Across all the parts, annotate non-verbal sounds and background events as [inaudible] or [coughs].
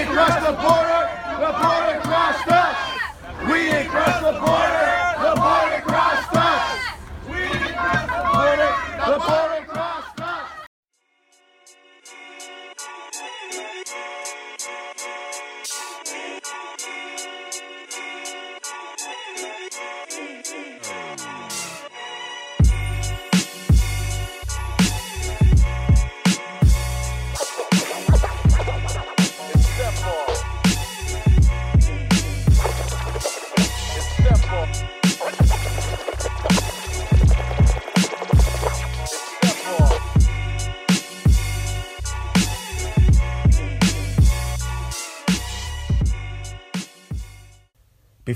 ain't crossed the border, the border crossed us. We ain't crossed the border,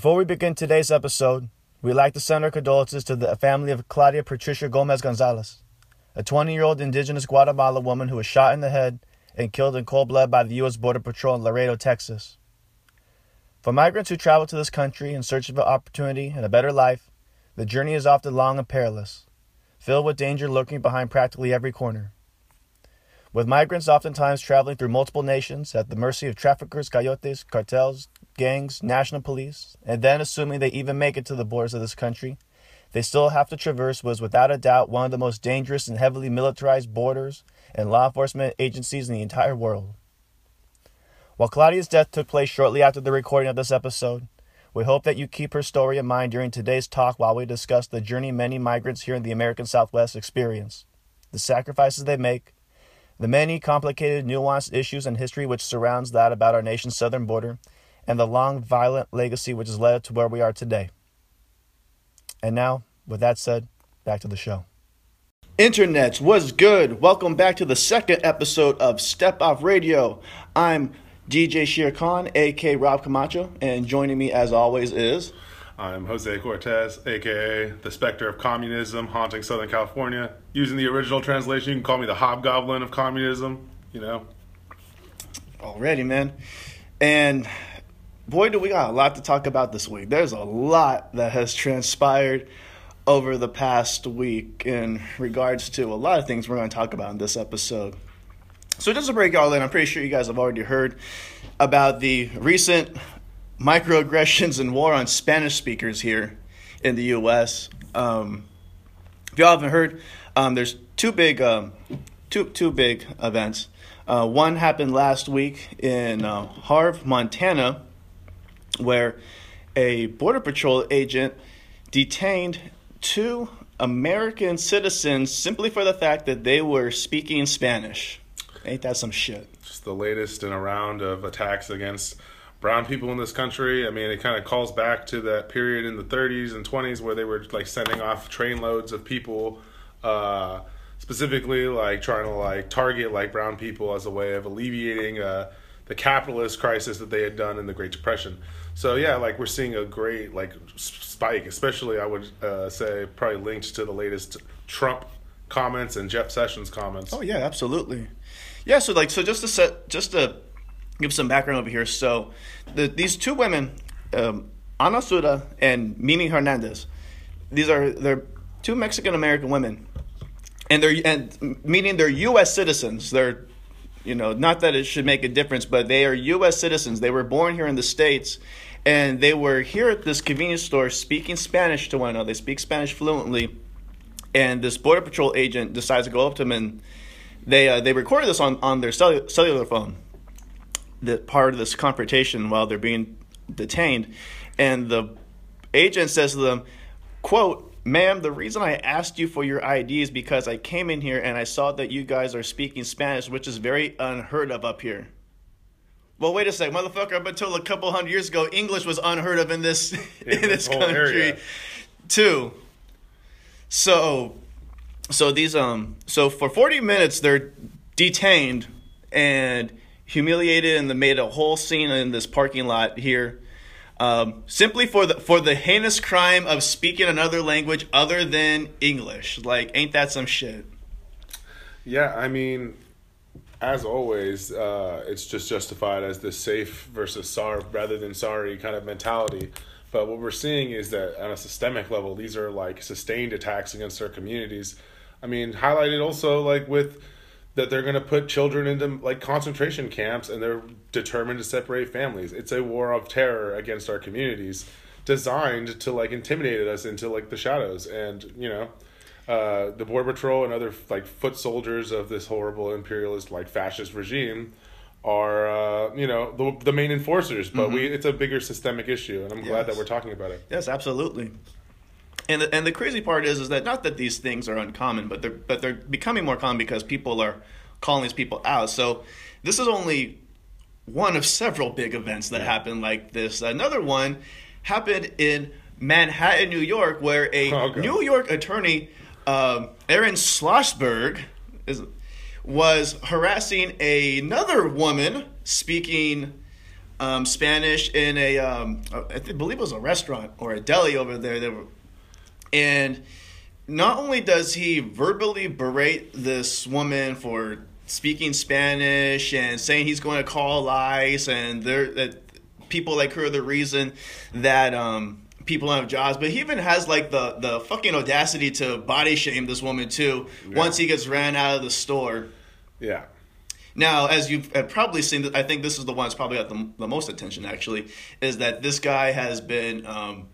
Before we begin today's episode, we'd like to send our condolences to the family of Claudia Patricia Gomez Gonzalez, a 20 year old indigenous Guatemala woman who was shot in the head and killed in cold blood by the U.S. Border Patrol in Laredo, Texas. For migrants who travel to this country in search of an opportunity and a better life, the journey is often long and perilous, filled with danger lurking behind practically every corner. With migrants oftentimes traveling through multiple nations at the mercy of traffickers, coyotes, cartels, gangs, national police, and then assuming they even make it to the borders of this country, they still have to traverse what is without a doubt one of the most dangerous and heavily militarized borders and law enforcement agencies in the entire world. While Claudia's death took place shortly after the recording of this episode, we hope that you keep her story in mind during today's talk while we discuss the journey many migrants here in the American Southwest experience, the sacrifices they make, the many complicated, nuanced issues and history which surrounds that about our nation's southern border, and the long, violent legacy which has led to where we are today. And now, with that said, back to the show. Internets, what's good? Welcome back to the second episode of Step Off Radio. I'm DJ Shere Khan, aka Rob Camacho, and joining me as always is. I'm Jose Cortez, aka the Spectre of Communism, haunting Southern California. Using the original translation, you can call me the Hobgoblin of Communism. You know, Already, man. And boy, do we got a lot to talk about this week. There's a lot that has transpired over the past week in regards to a lot of things we're going to talk about in this episode. So, just to break it all in, I'm pretty sure you guys have already heard about the recent microaggressions and war on Spanish speakers here in the U.S. Um, if y'all haven't heard, um, there's two big, um, two two big events. Uh, one happened last week in uh, Havre, Montana, where a border patrol agent detained two American citizens simply for the fact that they were speaking Spanish. Ain't that some shit? just the latest in a round of attacks against brown people in this country. I mean, it kind of calls back to that period in the 30s and 20s where they were like sending off trainloads of people, uh, specifically like trying to like target like brown people as a way of alleviating uh, the capitalist crisis that they had done in the Great Depression. So yeah, like we're seeing a great like spike, especially I would uh, say probably linked to the latest Trump comments and Jeff Sessions comments. Oh yeah, absolutely. Yeah, so like so just to set just to give some background over here. So the these two women, um, Ana Suda and Mimi Hernandez, these are they're two Mexican American women, and they're and meaning they're U.S. citizens. They're you know not that it should make a difference, but they are U.S. citizens. They were born here in the states. And they were here at this convenience store speaking Spanish to one another. They speak Spanish fluently and this border patrol agent decides to go up to them and they uh, they recorded this on on their cellu- cellular phone the part of this confrontation while they're being detained and the agent says to them quote ma'am the reason i asked you for your id is because i came in here and i saw that you guys are speaking spanish which is very unheard of up here well, wait a sec, motherfucker. Up until a couple hundred years ago, English was unheard of in this [laughs] in, this this country, area. too. So, so these um, so for forty minutes they're detained and humiliated, and made a whole scene in this parking lot here, um, simply for the for the heinous crime of speaking another language other than English. Like, ain't that some shit? Yeah, I mean, as always, uh, it's just justified as the safe versus sorry rather than sorry kind of mentality. But what we're seeing is that on a systemic level, these are like sustained attacks against our communities. I mean, highlighted also like with that they're going to put children into like concentration camps and they're determined to separate families. It's a war of terror against our communities designed to like intimidate us into like the shadows. And you know uh, the border patrol and other like foot soldiers of this horrible imperialist like fascist regime are uh, you know the, the main enforcers. But we it's a bigger systemic issue and i'm glad that we're talking about it. Yes, absolutely. And the, and the crazy part is is that not that these things are uncommon, but they're but they're becoming more common because people are calling these people out. So this is only one of several big events that happened like this. Another one happened in Manhattan, New York, where a Okay. New York attorney, um, Aaron Schlossberg, is was harassing another woman speaking um, Spanish in a, um, I believe it was a restaurant or a deli over there. They were, and not only does he verbally berate this woman for speaking Spanish and saying he's going to call ICE and there that people like her are the reason that um, people don't have jobs, but he even has like the the fucking audacity to body shame this woman too. Once he gets ran out of the store. yeah Now, as you've uh, probably seen, I think this is the one that's probably got the, the most attention. Actually, is that this guy has been um,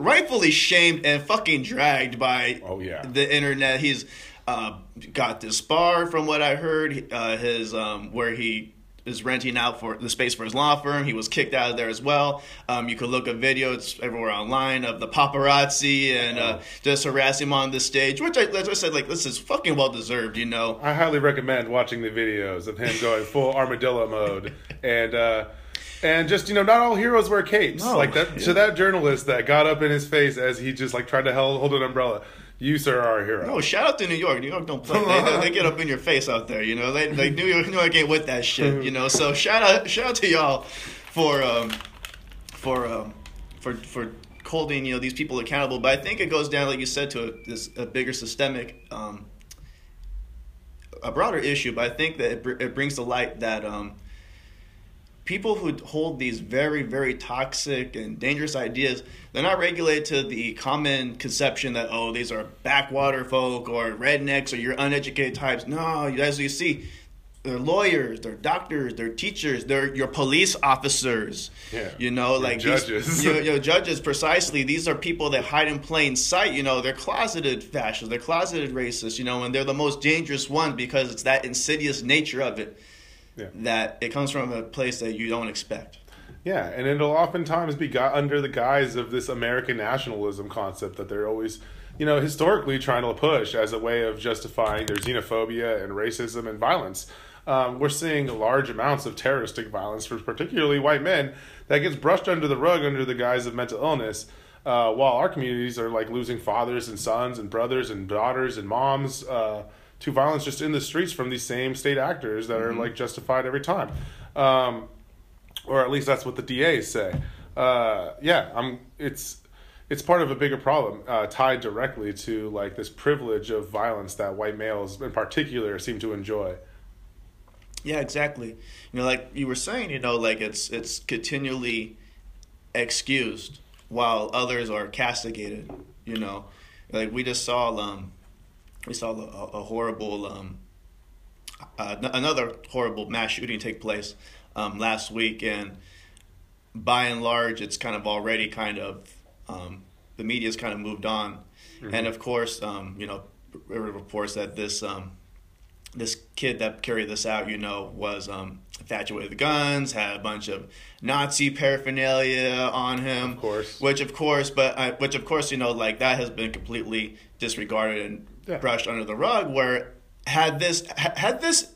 rightfully shamed and fucking dragged by Oh, yeah. the internet. He's uh, got this bar, from what I heard, uh, his um, where he is renting out for the space for his law firm. He was kicked out of there as well. Um, you could look at video; it's everywhere online of the paparazzi and uh, just harassing him on the stage, which I, as I said, like this is fucking well deserved. You know. I highly recommend watching the videos of him going full armadillo mode [laughs] and uh and just you know not all heroes wear capes No, like that yeah. to that journalist that got up in his face as he just like tried to held, hold an umbrella you sir are a hero Oh, shout out to New York. New York don't play. They, they, they get up in your face out there. You know, they like New York. New York ain't with that shit. You know, so shout out, shout out to y'all for um, for um, for for holding you know these people accountable. But I think it goes down, like you said, to a, this a bigger systemic, um, a broader issue. But I think that it, br- it brings to light that um, people who hold these very very toxic and dangerous ideas they're not regulated to the common conception that oh these are backwater folk or rednecks or you're uneducated types no as you see they're lawyers they're doctors they're teachers they're your police officers Yeah. you know Your like judges. these, you, you know, judges precisely these are people that hide in plain sight you know they're closeted fascists they're closeted racists you know and they're the most dangerous ones because it's that insidious nature of it Yeah. that it comes from a place that you don't expect. Yeah, and it'll oftentimes be got under the guise of this American nationalism concept that they're always, you know, historically trying to push as a way of justifying their xenophobia and racism and violence. Um, we're seeing large amounts of terroristic violence for particularly white men that gets brushed under the rug under the guise of mental illness, uh, while our communities are like losing fathers and sons and brothers and daughters and moms uh, to violence just in the streets from these same state actors that are like justified every time. Um, or at least that's what the DAs say. Uh, yeah, I'm. It's it's part of a bigger problem uh, tied directly to like this privilege of violence that white males in particular seem to enjoy. Yeah, exactly. You know, like you were saying, you know, like it's it's continually excused while others are castigated. You know, like we just saw um we saw a, a horrible um uh, another horrible mass shooting take place um, last week, and by and large, it's kind of already kind of um, the media's kind of moved on, and of course, um, you know, reports that this um, this kid that carried this out, you know, was um, infatuated with guns, had a bunch of Nazi paraphernalia on him, Of course. which of course, but uh, which of course, you know, like that has been completely disregarded and Yeah. brushed under the rug. Where had this had this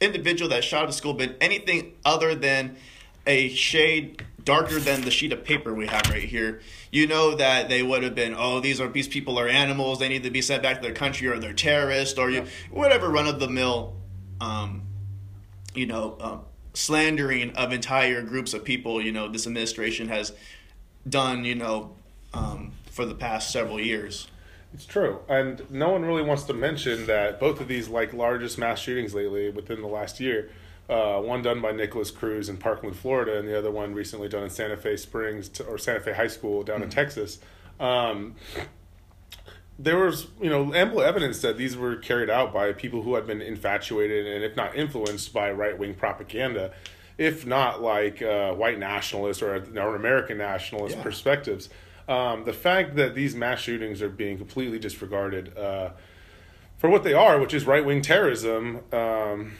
individual that shot at school been anything other than a shade darker than the sheet of paper we have right here, you know that they would have been, oh, these are these people are animals, they need to be sent back to their country, or they're terrorists, or you whatever run of the mill, um, you know, um, slandering of entire groups of people. You know, this administration has done, you know, um, for the past several years. It's true, and no one really wants to mention that both of these like largest mass shootings lately within the last year, uh, one done by Nikolas Cruz in Parkland, Florida, and the other one recently done in Santa Fe Springs to, or Santa Fe High School down in Texas. Um, there was you know ample evidence that these were carried out by people who had been infatuated and if not influenced by right wing propaganda, if not like uh, white nationalist or, or American nationalist Yeah. perspectives. Um, the fact that these mass shootings are being completely disregarded uh, for what they are, which is right wing terrorism, um,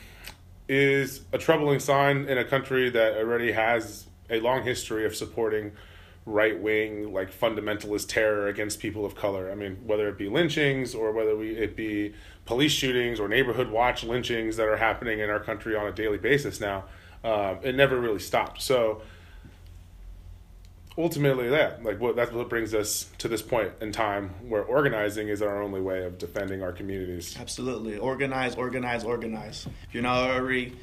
is a troubling sign in a country that already has a long history of supporting right wing, like fundamentalist terror against people of color. I mean, whether it be lynchings or whether we, it be police shootings or neighborhood watch lynchings that are happening in our country on a daily basis now, uh, it never really stopped. So ultimately, that like what that's what brings us to this point in time where organizing is our only way of defending our communities. Absolutely. Organize, organize, organize. If you're not already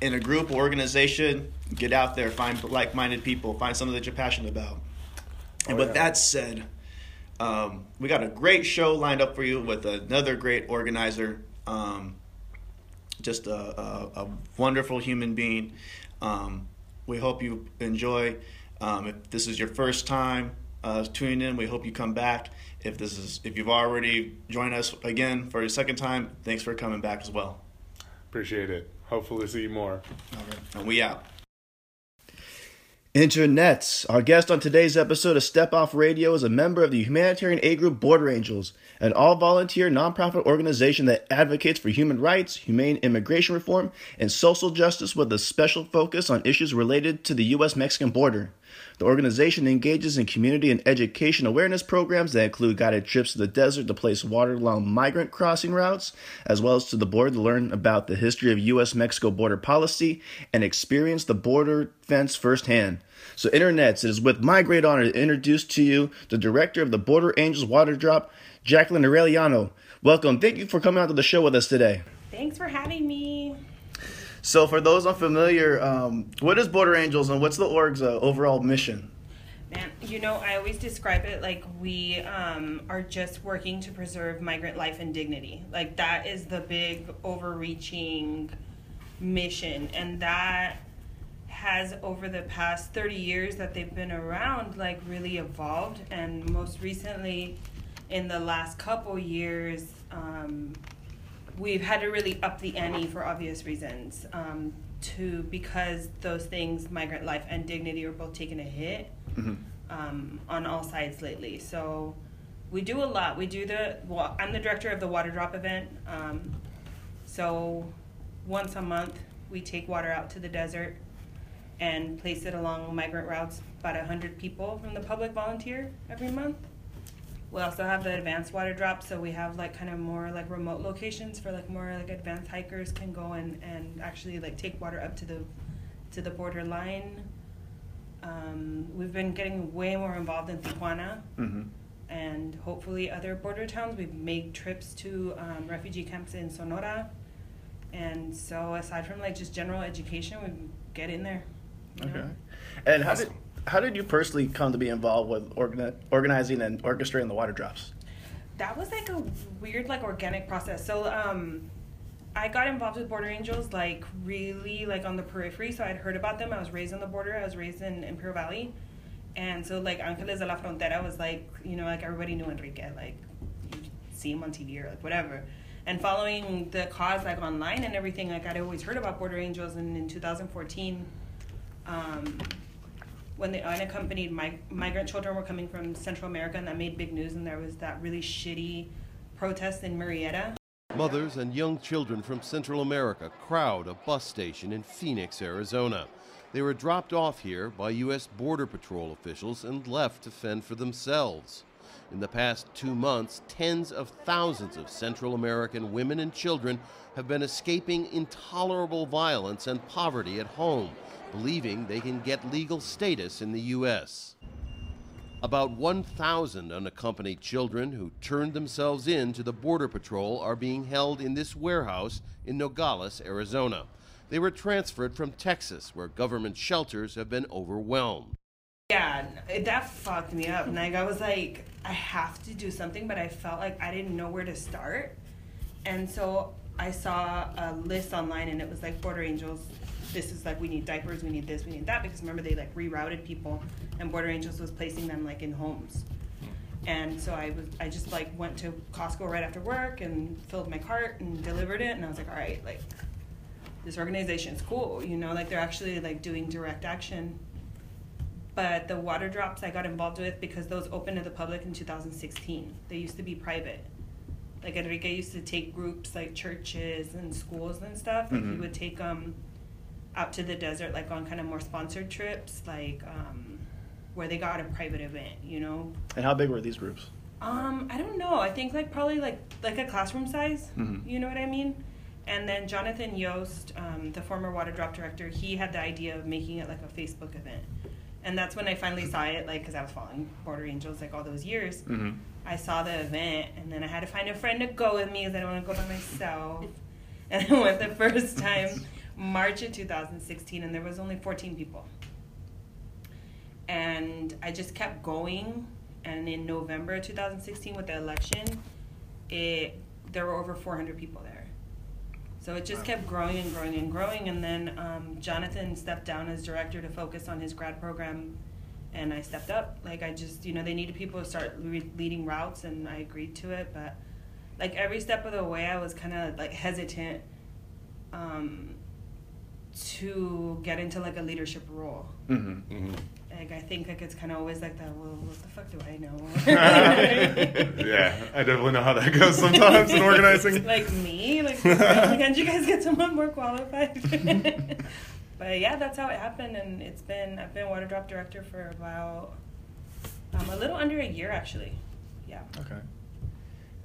in a group or organization, get out there, find like minded people, find something that you're passionate about. And Oh, with yeah. that said, um, we got a great show lined up for you with another great organizer. Um, just a, a, a wonderful human being. Um, we hope you enjoy. Um, if this is your first time uh, tuning in, we hope you come back. If this is if you've already joined us again for a second time, thanks for coming back as well. Appreciate it. Hopefully, see you more. Right, and we out. Internets. Our guest on today's episode of Step Off Radio is a member of the humanitarian aid group Border Angels, an all volunteer nonprofit organization that advocates for human rights, humane immigration reform, and social justice with a special focus on issues related to the U.S. Mexican border. The organization engages in community and education awareness programs that include guided trips to the desert to place water along migrant crossing routes, as well as to the border to learn about the history of U.S. Mexico border policy and experience the border fence firsthand. So, internets, it is with my great honor to introduce to you the director of the Border Angels Water Drop, Jacqueline Arellano. Welcome. Thank you for coming out to the show with us today. Thanks for having me. So, for those unfamiliar, um, what is Border Angels and what's the org's uh, overall mission? Man, you know, I always describe it like we um, are just working to preserve migrant life and dignity. Like, that is the big overreaching mission. And that has, over the past 30 years that they've been around, like, really evolved. And most recently, in the last couple years, um, we've had to really up the ante for obvious reasons. Um, to because those things, migrant life and dignity, are both taking a hit um, on all sides lately. So we do a lot. We do the well. I'm the director of the water drop event. Um, so once a month, we take water out to the desert and place it along migrant routes. About hundred people from the public volunteer every month. We also have the advanced water drop, so we have like kind of more like remote locations for like more like advanced hikers can go and, and actually like take water up to the to the borderline. Um, we've been getting way more involved in Tijuana Mm-hmm. and hopefully other border towns. We've made trips to um, refugee camps in Sonora, and so aside from like just general education, we get in there. you know? Okay. And how did how did you personally come to be involved with organi- organizing and orchestrating the water drops? that was like a weird like organic process. So um i got involved with border angels like really like on the periphery. So i'd heard about them. I was raised on the border. I was raised in imperial valley. And so like angeles de la frontera was like you know like everybody knew enrique like you see him on tv or like whatever. And following the cause like online and everything like i'd always heard about border angels. And in 2014 um, when the unaccompanied mig- migrant children were coming from Central America, and that made big news, and there was that really shitty protest in Murrieta. Mothers and young children from Central America crowd a bus station in Phoenix, Arizona. They were dropped off here by U.S. Border Patrol officials and left to fend for themselves. In the past two months, tens of thousands of Central American women and children have been escaping intolerable violence and poverty at home, believing they can get legal status in the U.S. About 1,000 unaccompanied children who turned themselves in to the Border Patrol are being held in this warehouse in Nogales, Arizona. They were transferred from Texas, where government shelters have been overwhelmed. Yeah, that fucked me up. Like I was like, I have to do something, but I felt like I didn't know where to start, and so I saw a list online, and it was like Border Angels. This is like we need diapers, we need this, we need that, because remember they like rerouted people, and Border Angels was placing them like in homes. And so I was I just like went to Costco right after work and filled my cart and delivered it and I was like, all right, like this organization is cool, you know, like they're actually like doing direct action. But the water drops I got involved with because those opened to the public in 2016. They used to be private. Like Enrique used to take groups like churches and schools and stuff. and He Mhm. would take them out to the desert, like on kind of more sponsored trips, like um, where they got a private event, you know. And how big were these groups? Um, I don't know. I think like probably like like a classroom size. Mhm. You know what I mean? And then Jonathan Yost, um, the former water drop director, he had the idea of making it like a Facebook event, and that's when I finally saw it. Like, because I was following Border Angels like all those years, Mm-hmm. I saw the event, and then I had to find a friend to go with me because I don't want to go by myself. [laughs] And I went the first time, [laughs] March of 2016, and there was only 14 people. And I just kept going, and in November of 2016, with the election, it there were over 400 people there. So it just kept growing and growing and growing, and then um, Jonathan stepped down as director to focus on his grad program and I stepped up. Like I just, you know, they needed people to start re- leading routes, and I agreed to it. But like every step of the way, I was kind of like hesitant um, to get into like a leadership role. Mm-hmm. Mhm. Like I think like it's kind of always like that. Well, what the fuck do I know? [laughs] yeah, I definitely know how that goes sometimes in organizing. [laughs] like me, like [laughs] can't you guys get someone more qualified? but yeah, that's how it happened, and it's been I've been water drop director for about um, a little under a year actually. Yeah. Okay.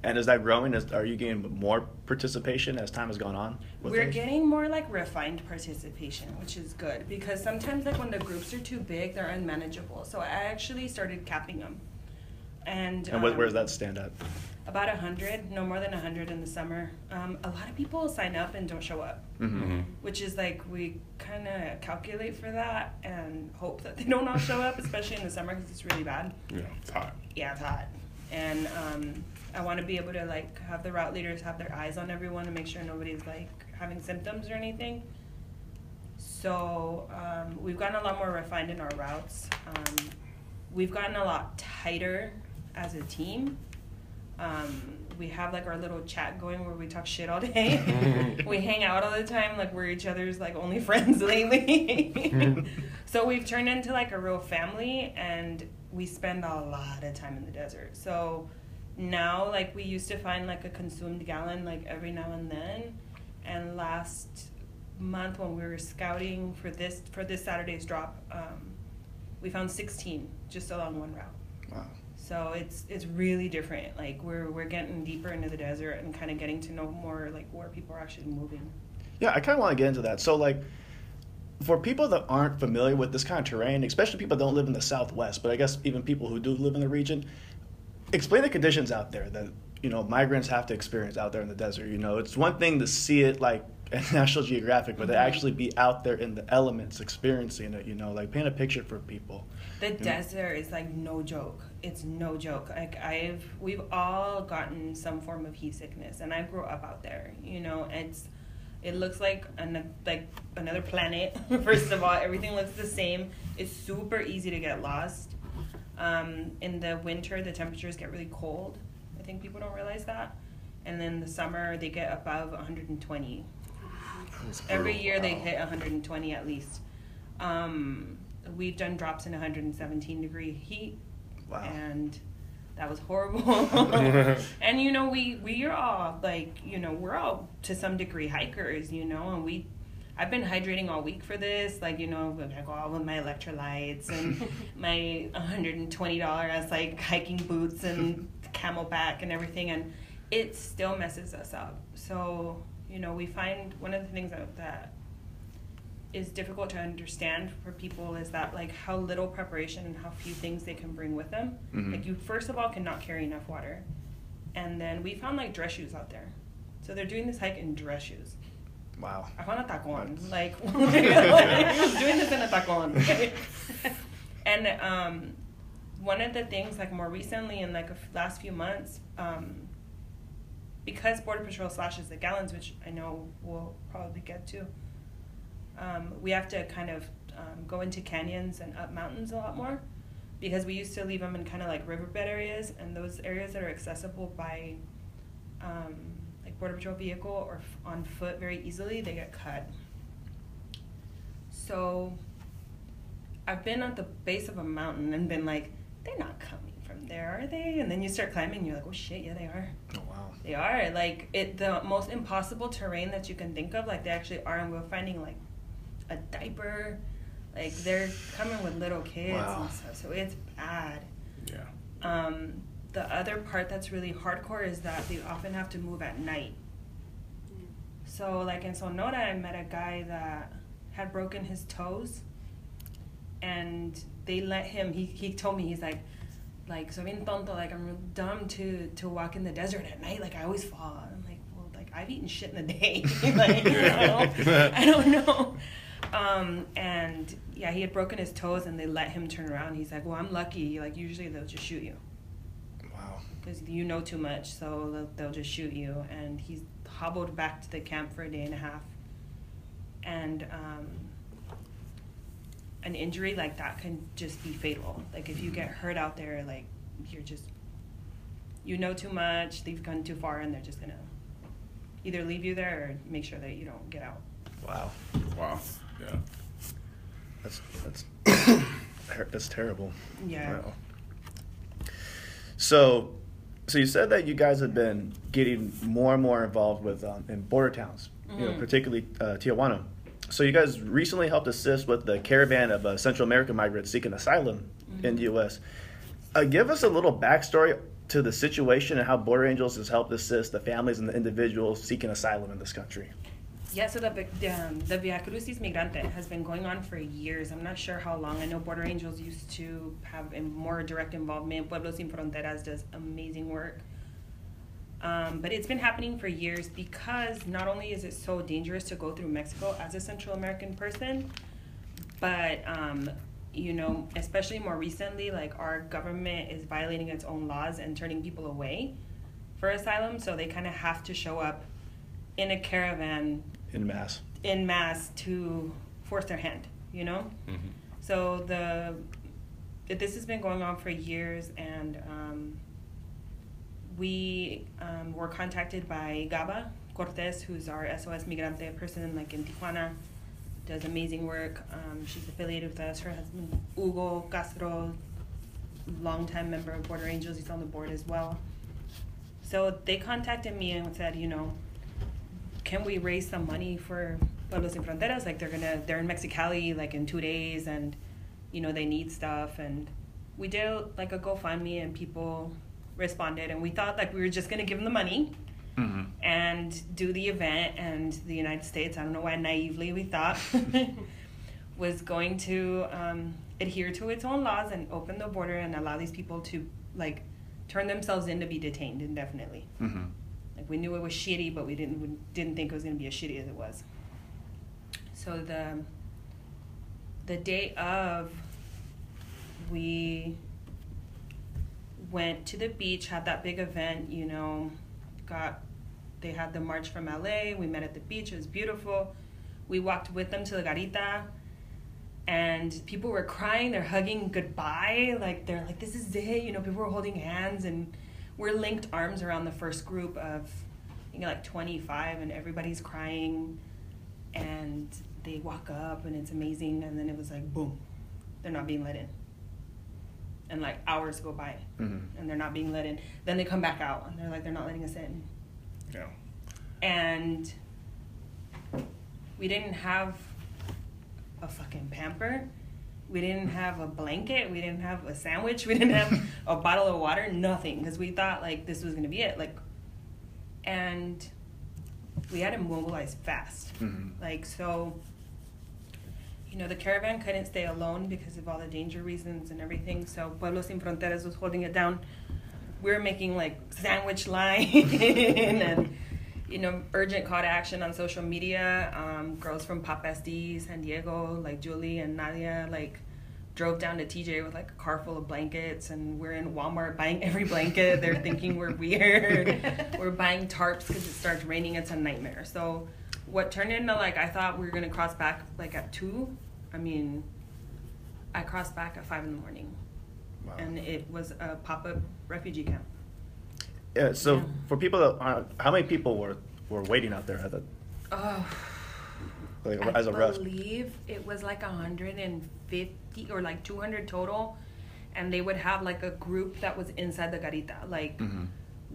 And is that growing? Is, are you getting more participation as time has gone on? with We're those? getting more like refined participation, which is good because sometimes like when the groups are too big, they're unmanageable. So I actually started capping them. And, And where, um, where does that stand at? About a hundred, no more than a hundred in the summer. Um, a lot of people sign up and don't show up, Mm-hmm. which is like we kind of calculate for that and hope that they don't all show up, especially in the summer because it's really bad. Yeah, it's hot. Yeah, it's hot, and um, I want to be able to like have the route leaders have their eyes on everyone and make sure nobody's like having symptoms or anything. So um, we've gotten a lot more refined in our routes. Um, we've gotten a lot tighter as a team. Um, we have like our little chat going where we talk shit all day. [laughs] we hang out all the time, like we're each other's like only [laughs] friends lately. [laughs] so we've turned into like a real family, and we spend a lot of time in the desert. So now, like we used to find like a consumed gallon like every now and then, and last month when we were scouting for this for this Saturday's drop, um, we found 16 just along one route. Wow. So it's it's really different. Like we're we're getting deeper into the desert and kind of getting to know more like where people are actually moving. Yeah, I kind of want to get into that. So, like, for people that aren't familiar with this kind of terrain, especially people that don't live in the Southwest, but I guess even people who do live in the region, explain the conditions out there that you know migrants have to experience out there in the desert. You know, it's one thing to see it like [laughs] in National Geographic, but to mm-hmm. actually be out there in the elements, experiencing it. You know, like paint a picture for people. The desert is like no joke. It's no joke. Like I've we've all gotten some form of heat sickness, and I grew up out there. You know, it's it looks like an, like another planet. [laughs] First of all, everything looks the same. It's super easy to get lost. Um, in the winter, the temperatures get really cold. I think people don't realize that. And then the summer, they get above 120 every year they hit 120 at least. Um, we've done drops in 117 degree heat, Wow. and that was horrible. [laughs] [laughs] and you know, we we are all like, you know, we're all to some degree hikers, you know, and we. I've been hydrating all week for this, like you know, I go out with my electrolytes and [laughs] my $120 as like hiking boots and [laughs] CamelBak and everything, and it still messes us up. So you know, we find one of the things that, that is difficult to understand for people is that like how little preparation and how few things they can bring with them. Mhm. Like you first of all cannot carry enough water, and then we found like dress shoes out there, so they're doing this hike in dress shoes. Wow. I found a tacon. That's- Like [laughs] [laughs] he was doing this in a tacon. right? [laughs] and um, one of the things, like more recently in like the last few months, um, because Border Patrol slashes the gallons, which I know we'll probably get to, um, we have to kind of um, go into canyons and up mountains a lot more. because we used to leave them in kind of like riverbed areas and those areas that are accessible by um, border patrol vehicle or f- on foot very easily they get cut so i've been at the base of a mountain and been like they're not coming from there are they and then you start climbing and you're like oh shit yeah they are Oh wow. they are like it the most impossible terrain that you can think of like they actually are and we're finding like a diaper like they're coming with little kids Wow. and stuff so it's bad Yeah. um, the other part that's really hardcore is that they often have to move at night. So, like in Sonora, I met a guy that had broken his toes, and they let him. He, he told me he's like, like so bien tonto, like I'm real dumb to to walk in the desert at night. Like I always fall. I'm like, well, like I've eaten shit in the day. [laughs] like, you [laughs] know? I don't know. Um, and yeah, he had broken his toes, and they let him turn around. He's like, well, I'm lucky. Like usually they'll just shoot you. Because you know too much, so they'll, they'll just shoot you. And he's hobbled back to the camp for a day and a half. And um, an injury like that can just be fatal. Like if you get hurt out there, like you're just, you know too much, they've gone too far, and they're just gonna either leave you there or make sure that you don't get out. Wow. Wow. Yeah. That's that's [coughs] that's terrible. Yeah. Wow. So, so you said that you guys have been getting more and more involved with um, in border towns, you know, Mhm. particularly uh, Tijuana. So you guys recently helped assist with the caravan of uh, Central American migrants seeking asylum in the U.S. Uh, give us a little backstory to the situation and how Border Angels has helped assist the families and the individuals seeking asylum in this country. Yeah, so the um, the Via Crucis Migrante has been going on for years. I'm not sure how long. I know Border Angels used to have a more direct involvement. Pueblos Sin Fronteras does amazing work. Um, but it's been happening for years because not only is it so dangerous to go through Mexico as a Central American person, but um, you know, especially more recently, like our government is violating its own laws and turning people away for asylum. So they kind of have to show up in a caravan In mass. in mass to force their hand, you know? Mm-hmm. So the this has been going on for years, and um, we um, were contacted by Gaba Cortez, who's our SOS Migrante person, like in Tijuana, does amazing work. Um, she's affiliated with us. Her husband Hugo Castro, longtime member of Border Angels, he's on the board as well. So they contacted me and said, you know, can we raise some money for Pueblos Sin Fronteras? Like they're gonna, they're in Mexicali like in two days, and you know they need stuff. And we did like a GoFundMe, and people responded, and we thought like we were just gonna give them the money and do the event. And the United States, I don't know why naively we thought, [laughs] was going to um, adhere to its own laws and open the border and allow these people to like turn themselves in to be detained indefinitely. Mm-hmm. Like we knew it was shitty, but we didn't we didn't think it was gonna be as shitty as it was. So the the day of, we went to the beach, had that big event. You know, got they had the march from LA. We met at the beach. It was beautiful. We walked with them to the garita. And people were crying, they're hugging goodbye. Like, they're like, this is it. You know, people were holding hands, and we're linked arms around the first group of, I think, like 25, and everybody's crying. And they walk up, and it's amazing. And then it was like, boom, they're not being let in. And like hours go by, Mm-hmm. and they're not being let in. Then they come back out, and they're like, they're not letting us in. Yeah. And we didn't have a fucking pamper. We didn't have a blanket. We didn't have a sandwich. [laughs] We didn't have a bottle of water. Nothing, because we thought like this was gonna be it. Like, and we had to mobilize fast. Mhm. Like so. You know, the caravan couldn't stay alone because of all the danger reasons and everything. So Pueblos Sin Fronteras was holding it down. We were making like sandwich [laughs] line and you know, urgent call to action on social media. Um, girls from Pop SD, San Diego, like Julie and Nadia, like drove down to TJ with like a car full of blankets, and we're in Walmart buying every blanket. They're thinking we're weird. [laughs] we're buying tarps because it starts raining. It's a nightmare. So, what turned into like I thought we were gonna cross back like at two. I mean, I crossed back at five in the morning. and it was a pop-up refugee camp. Yeah. So Yeah. for people that uh, how many people were were waiting out there at the Oh, like I as a? I believe it was like 150 or like 200 total, and they would have like a group that was inside the garita, like Mm-hmm.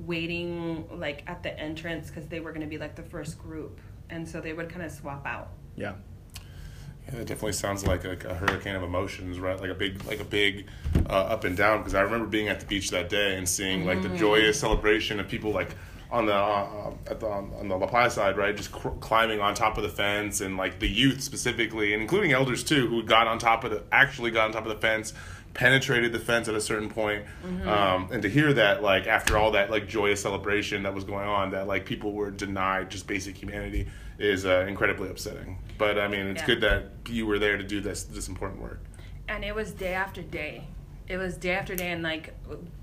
waiting like at the entrance because they were gonna be like the first group, and so they would kind of swap out. Yeah. Yeah, it definitely sounds like a, a hurricane of emotions, right? Like a big, like a big uh, up and down. Because I remember being at the beach that day and seeing like the joyous celebration of people like on the uh, at the on the La Paz side, right, just cr- climbing on top of the fence, and like the youth specifically, and including elders too, who got on top of the actually got on top of the fence, penetrated the fence at a certain point, um, and to hear that like after all that like joyous celebration that was going on, that like people were denied just basic humanity is uh, incredibly upsetting. But I mean, it's Yeah. good that you were there to do this this important work. and it was day after day it was day after day and like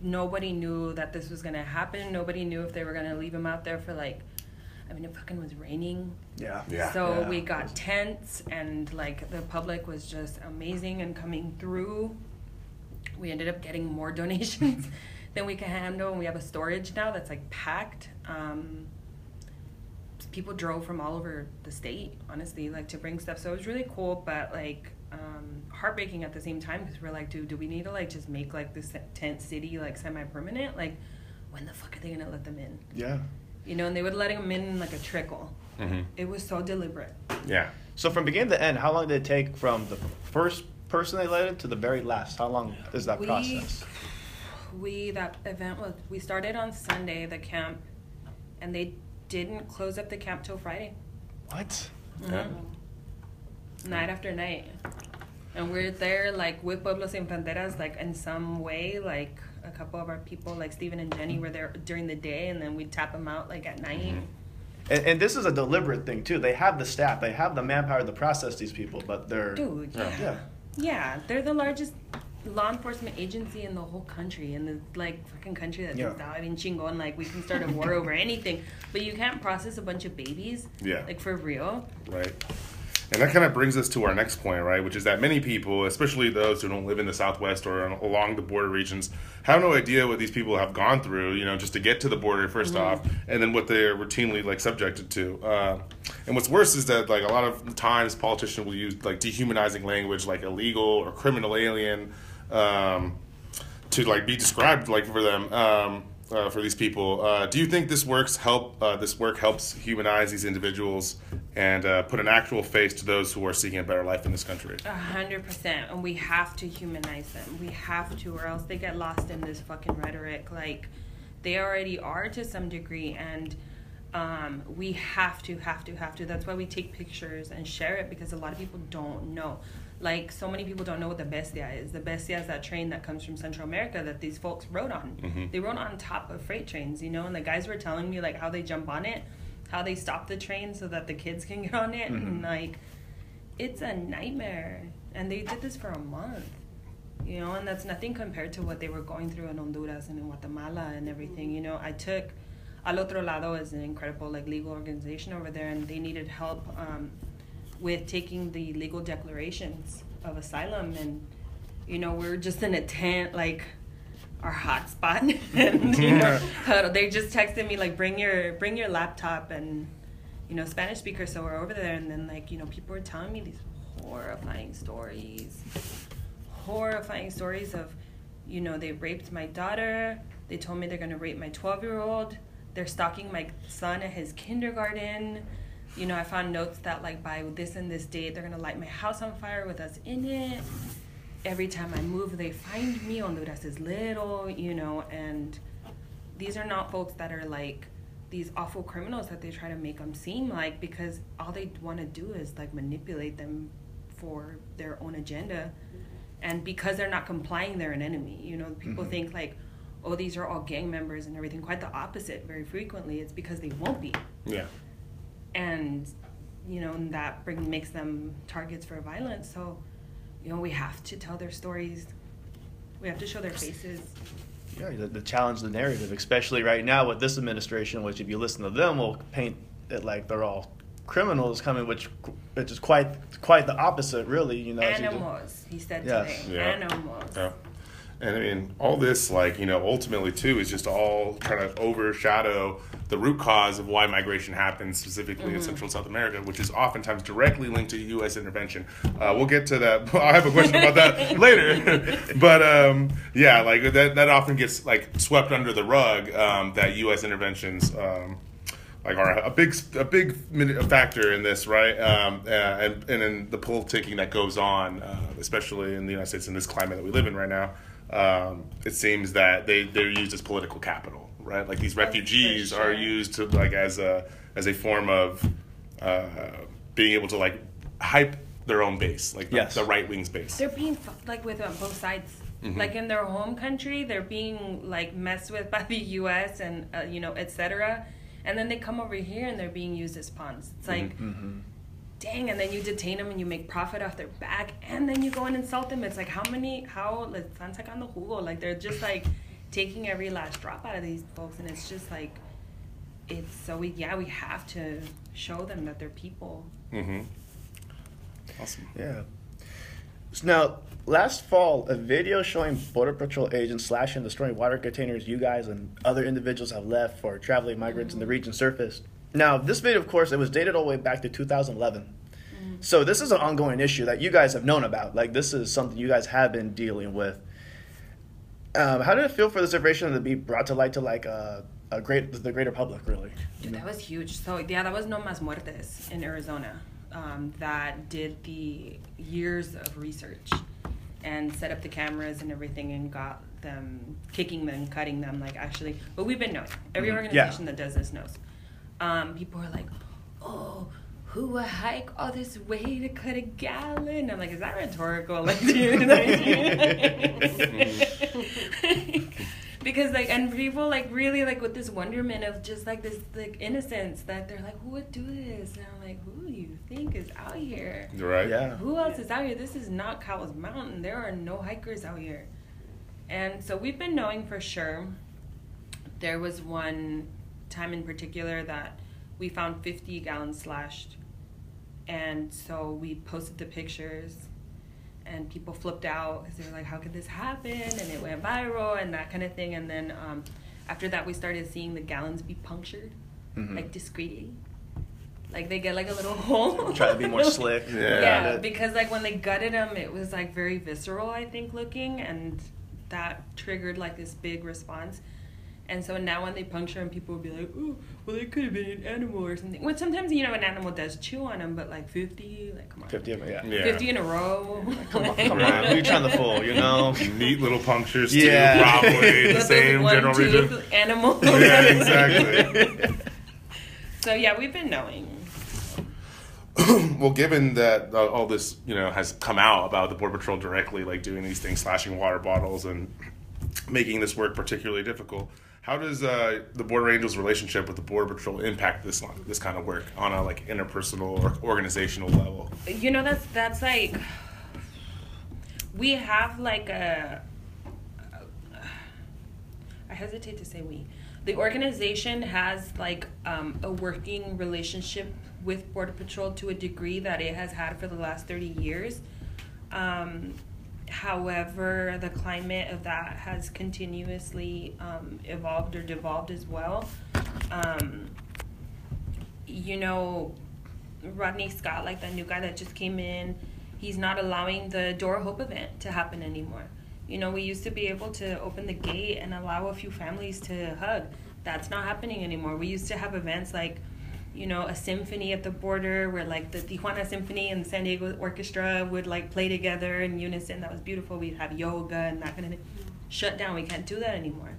nobody knew that this was gonna happen nobody knew if they were gonna leave him out there for like i mean it fucking was raining Yeah. Yeah. so Yeah. we got tents and like the public was just amazing and coming through we ended up getting more [laughs] donations than we can handle and we have a storage now that's like packed um, people drove from all over the state honestly like to bring stuff so it was really cool but like um, heartbreaking at the same time because we're like dude do we need to like just make like this tent city like semi-permanent like when the fuck are they gonna let them in Yeah. you know and they would let them in like a trickle Mm-hmm. it was so deliberate Yeah. So from beginning to end, how long did it take from the first person they let in to the very last? How long is that We- process? we that event was we started on sunday the camp and they didn't close up the camp till friday What? Mm-hmm. Yeah. night after night and we're there like with pueblos sin fronteras like in some way like a couple of our people like Stephen and Jenny were there during the day and then we'd tap them out like at night mm-hmm. And, and this is a deliberate thing too. They have the staff, they have the manpower to process these people, but they're dude yeah. Yeah. Yeah they're the largest law enforcement agency in the whole country in the like fucking country that Yeah. thinks I mean chingon like we can start a war [laughs] over anything but you can't process a bunch of babies Yeah. like for real Right. And that kind of brings us to our next point, right? Which is that many people, especially those who don't live in the Southwest or along the border regions, have no idea what these people have gone through, you know, just to get to the border 1st off, and then what they're routinely like subjected to. Uh, and what's worse is that like a lot of times politicians will use like dehumanizing language, like illegal or criminal alien, um, to like be described like for them. Um, uh, for these people, uh, do you think this works help? Uh, this work helps humanize these individuals and uh, put an actual face to those who are seeking a better life in this country. A hundred percent, and we have to humanize them. We have to, or else they get lost in this fucking rhetoric. Like they already are to some degree, and um, we have to, have to, have to. That's why we take pictures and share it because a lot of people don't know. Like so many people don't know what the bestia is. The bestia is that train that comes from Central America that these folks rode on. They rode on top of freight trains, you know. And the guys were telling me like how they jump on it, how they stop the train so that the kids can [laughs] get on it, and like it's a nightmare. And they did this for a month. You know, and that's nothing compared to what they were going through in Honduras and in Guatemala and everything. You know, I took Al Otro Lado is an incredible like legal organization over there and they needed help um, with taking the legal declarations of asylum and you know, we're just in a tent like our hotspot [laughs] and you know [laughs] they just texted me like bring your bring your laptop and you know spanish speaker. So we're over there and then like you know people were telling me these horrifying stories horrifying stories of you know they raped my daughter they told me they're going to rape my 12 year old they're stalking my son at his kindergarten you know i found notes that like by this and this date they're going to light my house on fire with us in it every time I move, they find me. Honduras is little, you know, and these are not folks that are like these awful criminals that they try to make them seem like because all they want to do is like manipulate them for their own agenda. And because they're not complying, they're an enemy. You know, people mm-hmm. think like, oh, these are all gang members and everything. Quite the opposite, very frequently. It's because they won't be Yeah. And you know and that bring, makes them targets for violence so you know we have to tell their stories we have to show their faces Yeah, the, the challenge the narrative, especially right now with this administration, which if you listen to them, will paint it like they're all criminals coming, which which is quite quite the opposite, really. You know, as you do- animals he said Yes. today Yeah. animals Yeah. And I mean, all this, like, you know, ultimately, too, is just all kind of overshadow the root cause of why migration happens, specifically in Central South America, which is oftentimes directly linked to U.S. intervention. Uh, we'll get to that. [laughs] I have a question about that [laughs] later. [laughs] but um, yeah, like that, that often gets like swept under the rug um, that U.S. interventions. Um, like are a big a big factor in this, right? Um, uh, and and in the politicking that goes on, uh, especially in the United States in this climate that we live in right now, um, it seems that they they're used as political capital, right? Like these refugees sure. are used to like as a as a form of uh, being able to like hype their own base, like the, Yes. the right wing's base. They're being like with on both sides. Mm-hmm. Like in their home country, they're being like messed with [laughs] by the U.S. and uh, you know, etc. And then they come over here and they're being used as pawns. It's like, Mm-hmm. Dang! And then you detain them and you make profit off their back, and then you go and insult them. It's like how many? How like están sacando jugo? Like they're just like taking every last drop out of these folks, and it's just like, it's so we yeah we have to show them that they're people. Mm-hmm. Awesome. Yeah. So now, last fall, a video showing Border Patrol agents slashing and destroying water containers you guys and other individuals have left for traveling migrants in the region surfaced. Now, this video, of course, it was dated all the way back to 2011. So this is an ongoing issue that you guys have known about. Like this is something you guys have been dealing with. Um, how did it feel for this information to be brought to light to like a, a great the greater public, really? Dude, that was huge. So yeah, that was No Mas Muertes in Arizona. Um, that did the years of research and set up the cameras and everything and got them kicking them, cutting them, like actually. But we've been knowing. Every organization that does this knows. Um, people are like, oh. Who would hike all this way to cut a gallon? I'm like, is that rhetorical? [laughs] Like, dude, like- [laughs] because like, and people like really like with this wonderment of just like this like innocence that they're like, who would do this? And I'm like, who do you think is out here? Right. Yeah. Who else is out here? This is not Cowles Mountain. There are no hikers out here. And so we've been knowing for sure. There was one time in particular that we found 50 gallons slashed. And so we posted the pictures, and people flipped out because they were like, How could this happen? And it went viral and that kind of thing. And then um, after that, we started seeing the gallons be punctured, Mhm. like discreetly. Like they get like a little [laughs] hole. Try to be more slick. [laughs] Yeah. Yeah, because like when they gutted them, it was like very visceral, I think, looking, and that triggered like this big response. And so now when they puncture him, people will be like, "Oh, well, it could have been an animal or something." Which sometimes you know an animal does chew on them, but like fifty, like come on, 50 of it, yeah. Yeah. fifty in a row. Come on, come on. Who you trying to fool, you know? [laughs] Neat little punctures Yeah. too, probably the With those same general one-tooth region. Animal. [laughs] Yeah, exactly. [laughs] So yeah, we've been knowing. [clears throat] well, given that uh, all this, you know, has come out about the Border Patrol directly, like doing these things, slashing water bottles, and [clears throat] making this work particularly difficult, how does uh, the Border Angels' relationship with the Border Patrol impact this line- this kind of work on a like interpersonal or organizational level? you know that's that's like we have like a i hesitate to say we the organization has like um, a working relationship with border patrol to a degree that it has had for the last 30 years um, however the climate of that has continuously um, evolved or devolved as well um, you know Rodney Scott, like that new guy that just came in, he's not allowing the Door Hope event to happen anymore. You know, we used to be able to open the gate and allow a few families to hug. That's not happening anymore. We used to have events like, you know, a symphony at the border where like the Tijuana Symphony and San Diego Orchestra would like play together in unison. That was beautiful. We'd have yoga and that kind of thing. Shut down. We can't do that anymore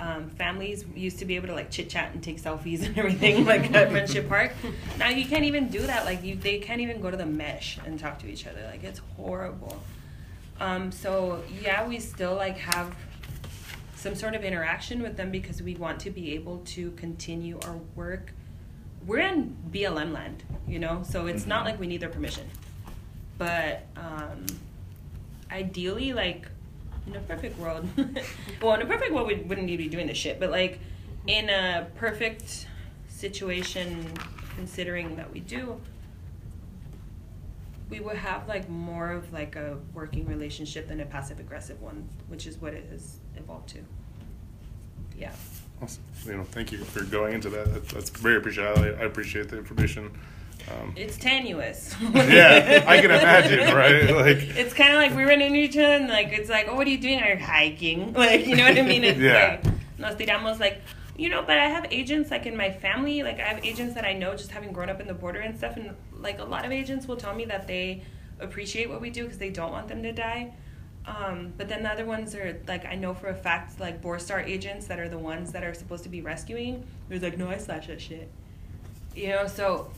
um, families used to be able to like chit chat and take selfies [laughs] and everything like at Friendship Park. Now you can't even do that. Like you, they can't even go to the mesh and talk to each other. Like it's horrible. Um, so yeah, we still like have some sort of interaction with them because we want to be able to continue our work. We're in BLM land, you know, so it's not like we need their permission. But um, ideally, like in a perfect world, [laughs] well, in a perfect world, we wouldn't need to be doing this shit. But like in a perfect situation, considering that we do, we would have like more of like a working relationship than a passive aggressive one, which is what it has evolved to. Yeah. Awesome. You know, thank you for going into that. That's, that's very appreciated. I, I appreciate the information. Um, It's tenuous. yeah, I can imagine, [laughs] right? Like, it's kind of like we run into each other and like it's like, oh, what are you doing? I'm hiking. [laughs] Like, you know what I mean? It's Yeah. like nos tiramos like, you know. But I have agents like in my family. Like I have agents that I know just having grown up in the border and stuff. And like a lot of agents will tell me that they appreciate what we do because they don't want them to die. Um, but then the other ones are like I know for a fact like Borstar agents that are the ones that are supposed to be rescuing. They're like, no, I slash that shit. You know, so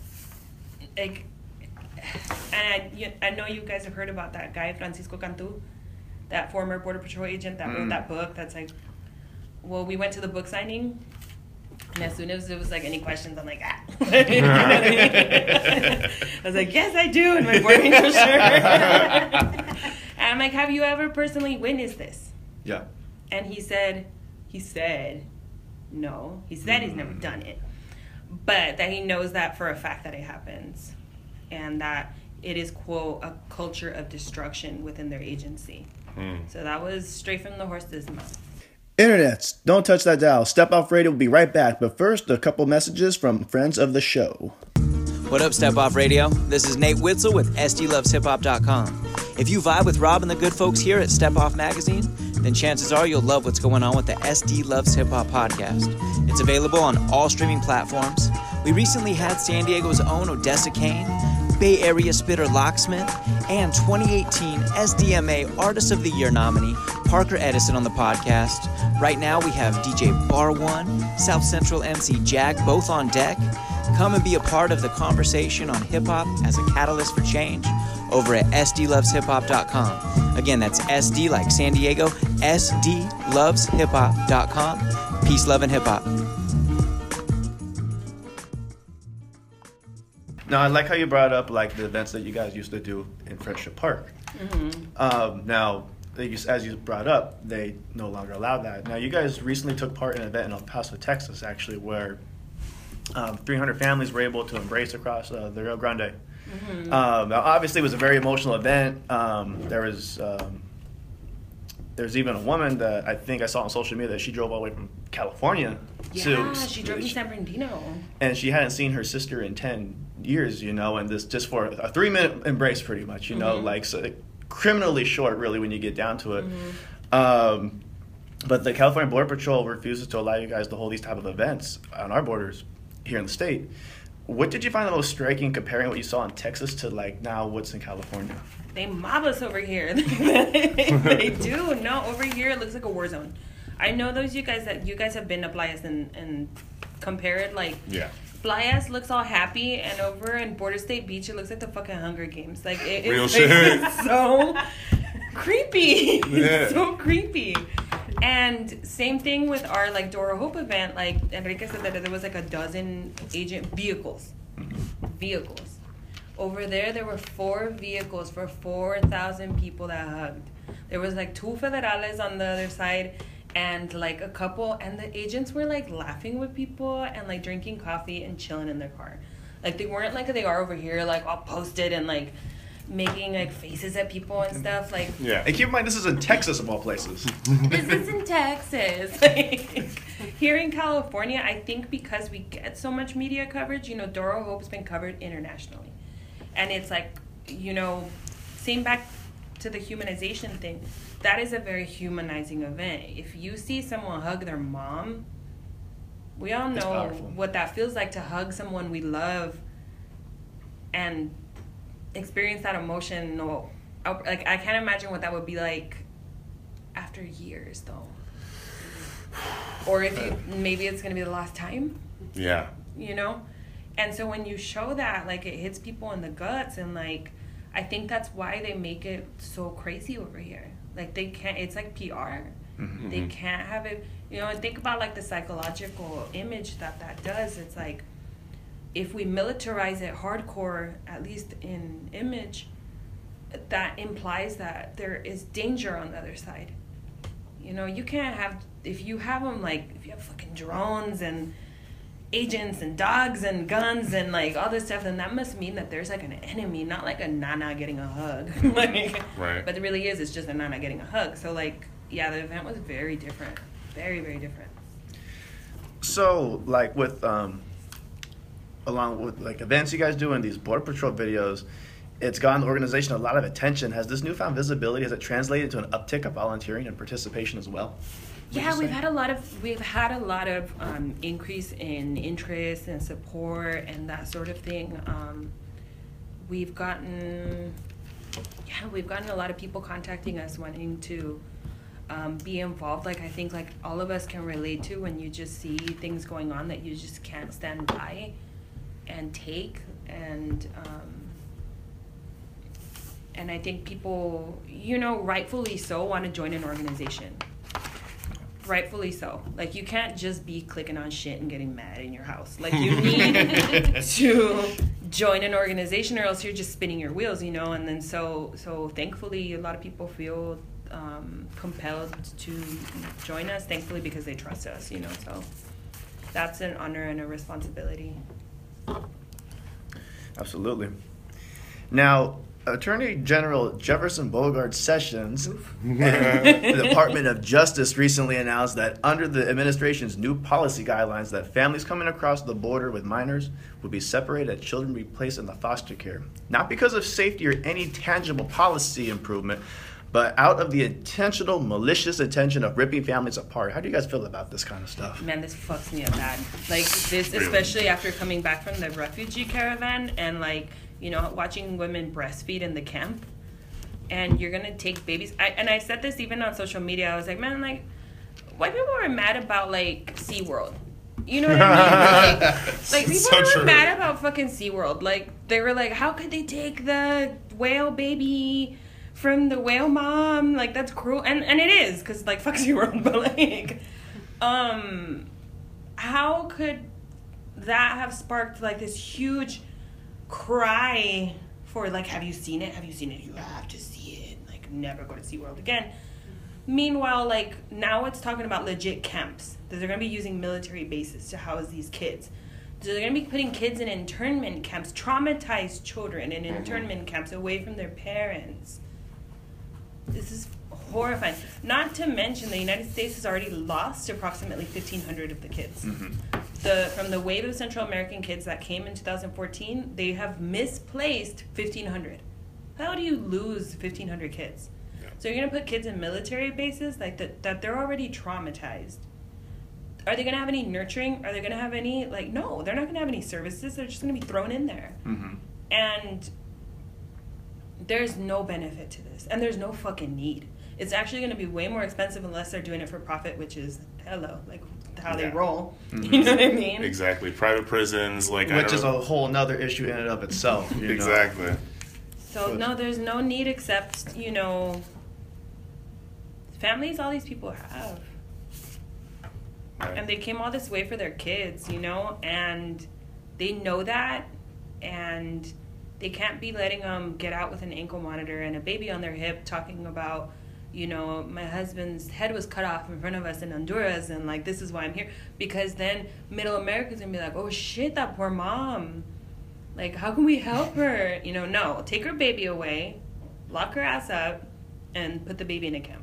like and I, you, I know you guys have heard about that guy Francisco Cantu, that former border patrol agent that wrote Mm. that book. That's like, well, we went to the book signing, and as soon as it was like any questions, I'm like, ah. [laughs] You know what I mean? [laughs] I was like, yes, I do, in my border patrol shirt. And I'm like, have you ever personally witnessed this? Yeah. And he said, he said, no. He said he's never mm. done it, but that he knows that for a fact that it happens, and that it is quote a culture of destruction within their agency. Hmm. So that was straight from the horse's mouth. Internets, don't touch that dial. Step Off Radio will be right back. But first, a couple messages from friends of the show. What up, Step Off Radio? This is Nate Witzel with SDLovesHipHop.com. If you vibe with Rob and the good folks here at Step Off Magazine, then chances are you'll love what's going on with the SD Loves Hip Hop podcast. It's available on all streaming platforms. We recently had San Diego's own Odessa Kane, Bay Area Spitter Locksmith, and 2018 SDMA Artist of the Year nominee Parker Edison on the podcast. Right now we have DJ Bar One, South Central MC Jag both on deck. Come and be a part of the conversation on hip hop as a catalyst for change over at SDLovesHipHop.com. Again, that's SD like San Diego, SDLovesHipHop.com. Peace, love, and hip hop. Now, I like how you brought up like the events that you guys used to do in Friendship Park. Um, now, as you brought up, they no longer allow that. Now, you guys recently took part in an event in El Paso, Texas, actually, where um, 300 families were able to embrace across uh, the Rio Grande. Um, now, obviously, it was a very emotional event. Um, there was um, there's even a woman that I think I saw on social media that she drove all the way from California to Yeah, she drove to San Bernardino. and she hadn't seen her sister in 10 years you know and this just for a three minute embrace pretty much you know like so criminally short really when you get down to it um, but the california border patrol refuses to allow you guys to hold these type of events on our borders here in the state what did you find the most striking comparing what you saw in texas to like now what's in california They mob us over here. [laughs] they do. No, over here it looks like a war zone. I know those you guys that you guys have been to Playas and, and compare it like yeah. Playas looks all happy and over in Border State Beach it looks like the fucking Hunger Games. Like it, Real it's, [laughs] shit. it's so creepy. [laughs] Yeah. It's so creepy. And same thing with our like Door of Hope event. Like Enrique said that there was like a dozen agent vehicles. Mm-hmm. Vehicles. Over there, there were four vehicles for 4,000 people that hugged. There was like two federales on the other side and like a couple, and the agents were like laughing with people and like drinking coffee and chilling in their car. Like they weren't like they are over here, like all posted and like making like faces at people and stuff. Like, Yeah. and keep in mind this is in texas of all places [laughs] this is in Texas. [laughs] Here in California, I think because we get so much media coverage, you know, Door of Hope's been covered internationally. And it's like, you know, same back to the humanization thing. That is a very humanizing event. If you see someone hug their mom, we all know what that feels like to hug someone we love and experience that emotion. No, like I can't imagine what that would be like after years, though. Or if you [sighs] maybe it's gonna be the last time, Yeah. you know. And so when you show that, like it hits people in the guts, and like I think that's why they make it so crazy over here. Like they can't. It's like PR. Mm-hmm. They mm-hmm. can't have it. You know, and think about like the psychological image that that does. It's like if we militarize it hardcore, at least in image, that implies that there is danger on the other side. You know, you can't have if you have them like if you have fucking drones and agents and dogs and guns and like all this stuff, then that must mean that there's like an enemy, not like a nana getting a hug. [laughs] like, Right. But it really is. It's just a nana getting a hug. So like, yeah, the event was very different, very very different. So, like with um, along with like events you guys do and these border patrol videos, it's gotten the organization a lot of attention. Has this newfound visibility has it translated to an uptick of volunteering and participation as well? Yeah, we've had a lot of we've had a lot of um, increase in interest and support and that sort of thing. Um, we've gotten yeah, we've gotten a lot of people contacting us wanting to um, be involved. Like I think like all of us can relate to when you just see things going on that you just can't stand by and take and um, and I think people, you know, rightfully so, want to join an organization. Rightfully so. Like you can't just be clicking on shit and getting mad in your house. Like [laughs] you need [laughs] to join an organization, or else you're just spinning your wheels, you know. And then so so thankfully, a lot of people feel um, compelled to join us. Thankfully, because they trust us, you know. So that's an honor and a responsibility. Absolutely. Now, Attorney General Jefferson Beauregard Sessions and the Department of Justice recently announced that under the administration's new policy guidelines that families coming across the border with minors would be separated and children be placed in the foster care. Not because of safety or any tangible policy improvement, but out of the intentional malicious intention of ripping families apart. How do you guys feel about this kind of stuff? man, this fucks me up bad. Like this, especially after coming back from the refugee caravan and like you know watching women breastfeed in the camp, and you're gonna take babies. I, and I said this even on social media. I was like, man, like white people are mad about like SeaWorld. You know what I mean? [laughs] Like, like people So were true. mad about fucking SeaWorld. Like they were like, how could they take the whale baby? From the whale mom, like that's cruel, and and it is, cause like [laughs] fuck SeaWorld, but like, um, how could that have sparked like this huge cry for like have you seen it? Have you seen it? You have to see it. Like never go to SeaWorld again. Meanwhile like now it's talking about legit camps that they're going to be using military bases to house these kids. So they're going to be putting kids in internment camps traumatized children in mm-hmm. internment camps away from their parents. This is horrifying. Not to mention, the United States has already lost approximately 1,500 of the kids. Mm-hmm. The from the wave of Central American kids that came in 2014, they have misplaced 1,500. How do you lose 1,500 kids? So you're gonna put kids in military bases like that that they're already traumatized. Are they gonna have any nurturing? Are they gonna have any like no? They're not gonna have any services. They're just gonna be thrown in there mm-hmm. and there's no benefit to this and there's no fucking need it's actually going to be way more expensive unless they're doing it for profit which is hello like how they Yeah. roll mm-hmm. you know what i mean Exactly. Private prisons, like I Which is don't- a whole nother issue in and of itself. you know? exactly. so no there's no need except you know families all these people have and they came all this way for their kids, you know, and they know that, and they can't be letting them get out with an ankle monitor and a baby on their hip talking about, you know, my husband's head was cut off in front of us in Honduras, and like this is why I'm here, because then Middle America's gonna be like, oh shit, that poor mom, like how can we help her? [laughs] You know, no, take her baby away, lock her ass up, and put the baby in a camp.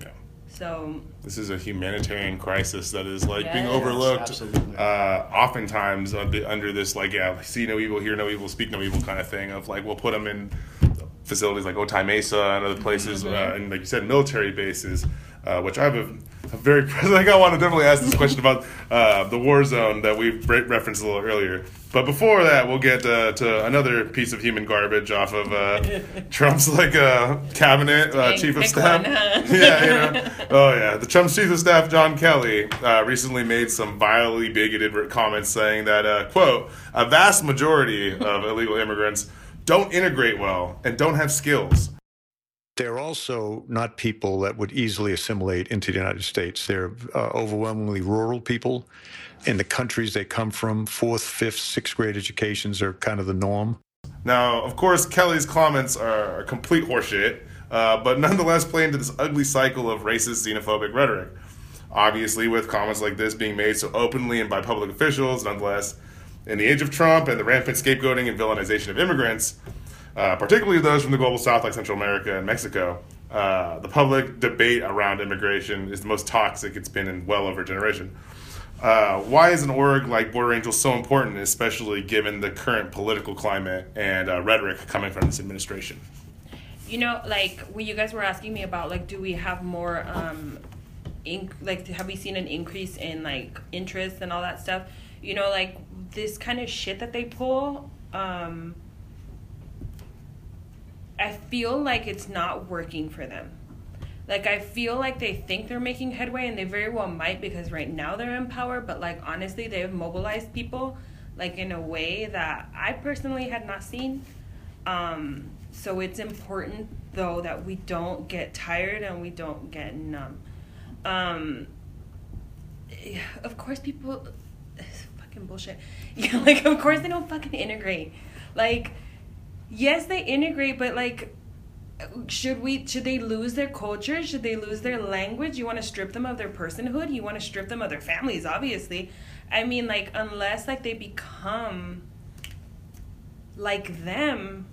Yeah. So This is a humanitarian crisis that is like being overlooked. Uh, oftentimes under, under this like yeah, see no evil, hear no evil, speak no evil kind of thing of like we'll put them in facilities like Otay Mesa and other places, uh, and like you said, military bases. Uh, which I have a, a very [laughs] like I want to definitely ask this question about uh, the war zone that we re- referenced a little earlier. But before that, we'll get uh, to another piece of human garbage off of uh, [laughs] Trump's like uh, cabinet uh, chief of staff. one, huh? [laughs] yeah, you know. Oh yeah, the Trump's chief of staff John Kelly uh, recently made some vilely bigoted comments saying that uh, quote a vast majority of illegal immigrants don't integrate well and don't have skills. They're also not people that would easily assimilate into the United States. They're uh, overwhelmingly rural people. In the countries they come from, fourth, fifth, sixth grade educations are kind of the norm. Now, of course, Kelly's comments are complete horseshit, uh, but nonetheless play into this ugly cycle of racist, xenophobic rhetoric. Obviously, with comments like this being made so openly and by public officials, nonetheless, in the age of Trump and the rampant scapegoating and villainization of immigrants, uh, particularly those from the global south like Central America and Mexico, uh, the public debate around immigration is the most toxic it's been in well over a generation. Uh, why is an org like Border Angels so important, especially given the current political climate and uh, rhetoric coming from this administration? You know, like when you guys were asking me about like, do we have more, um, inc- like, have we seen an increase in like interest and all that stuff? You know, like this kind of shit that they pull. Um, I feel like it's not working for them. Like I feel like they think they're making headway and they very well might because right now they're in power, but like honestly they've mobilized people like in a way that I personally had not seen. Um so it's important though that we don't get tired and we don't get numb. Um of course people fucking bullshit. [laughs] Yeah, like of course they don't fucking integrate. Like yes they integrate but like should we should they lose their culture should they lose their language you want to strip them of their personhood you want to strip them of their families obviously i mean like unless like they become like them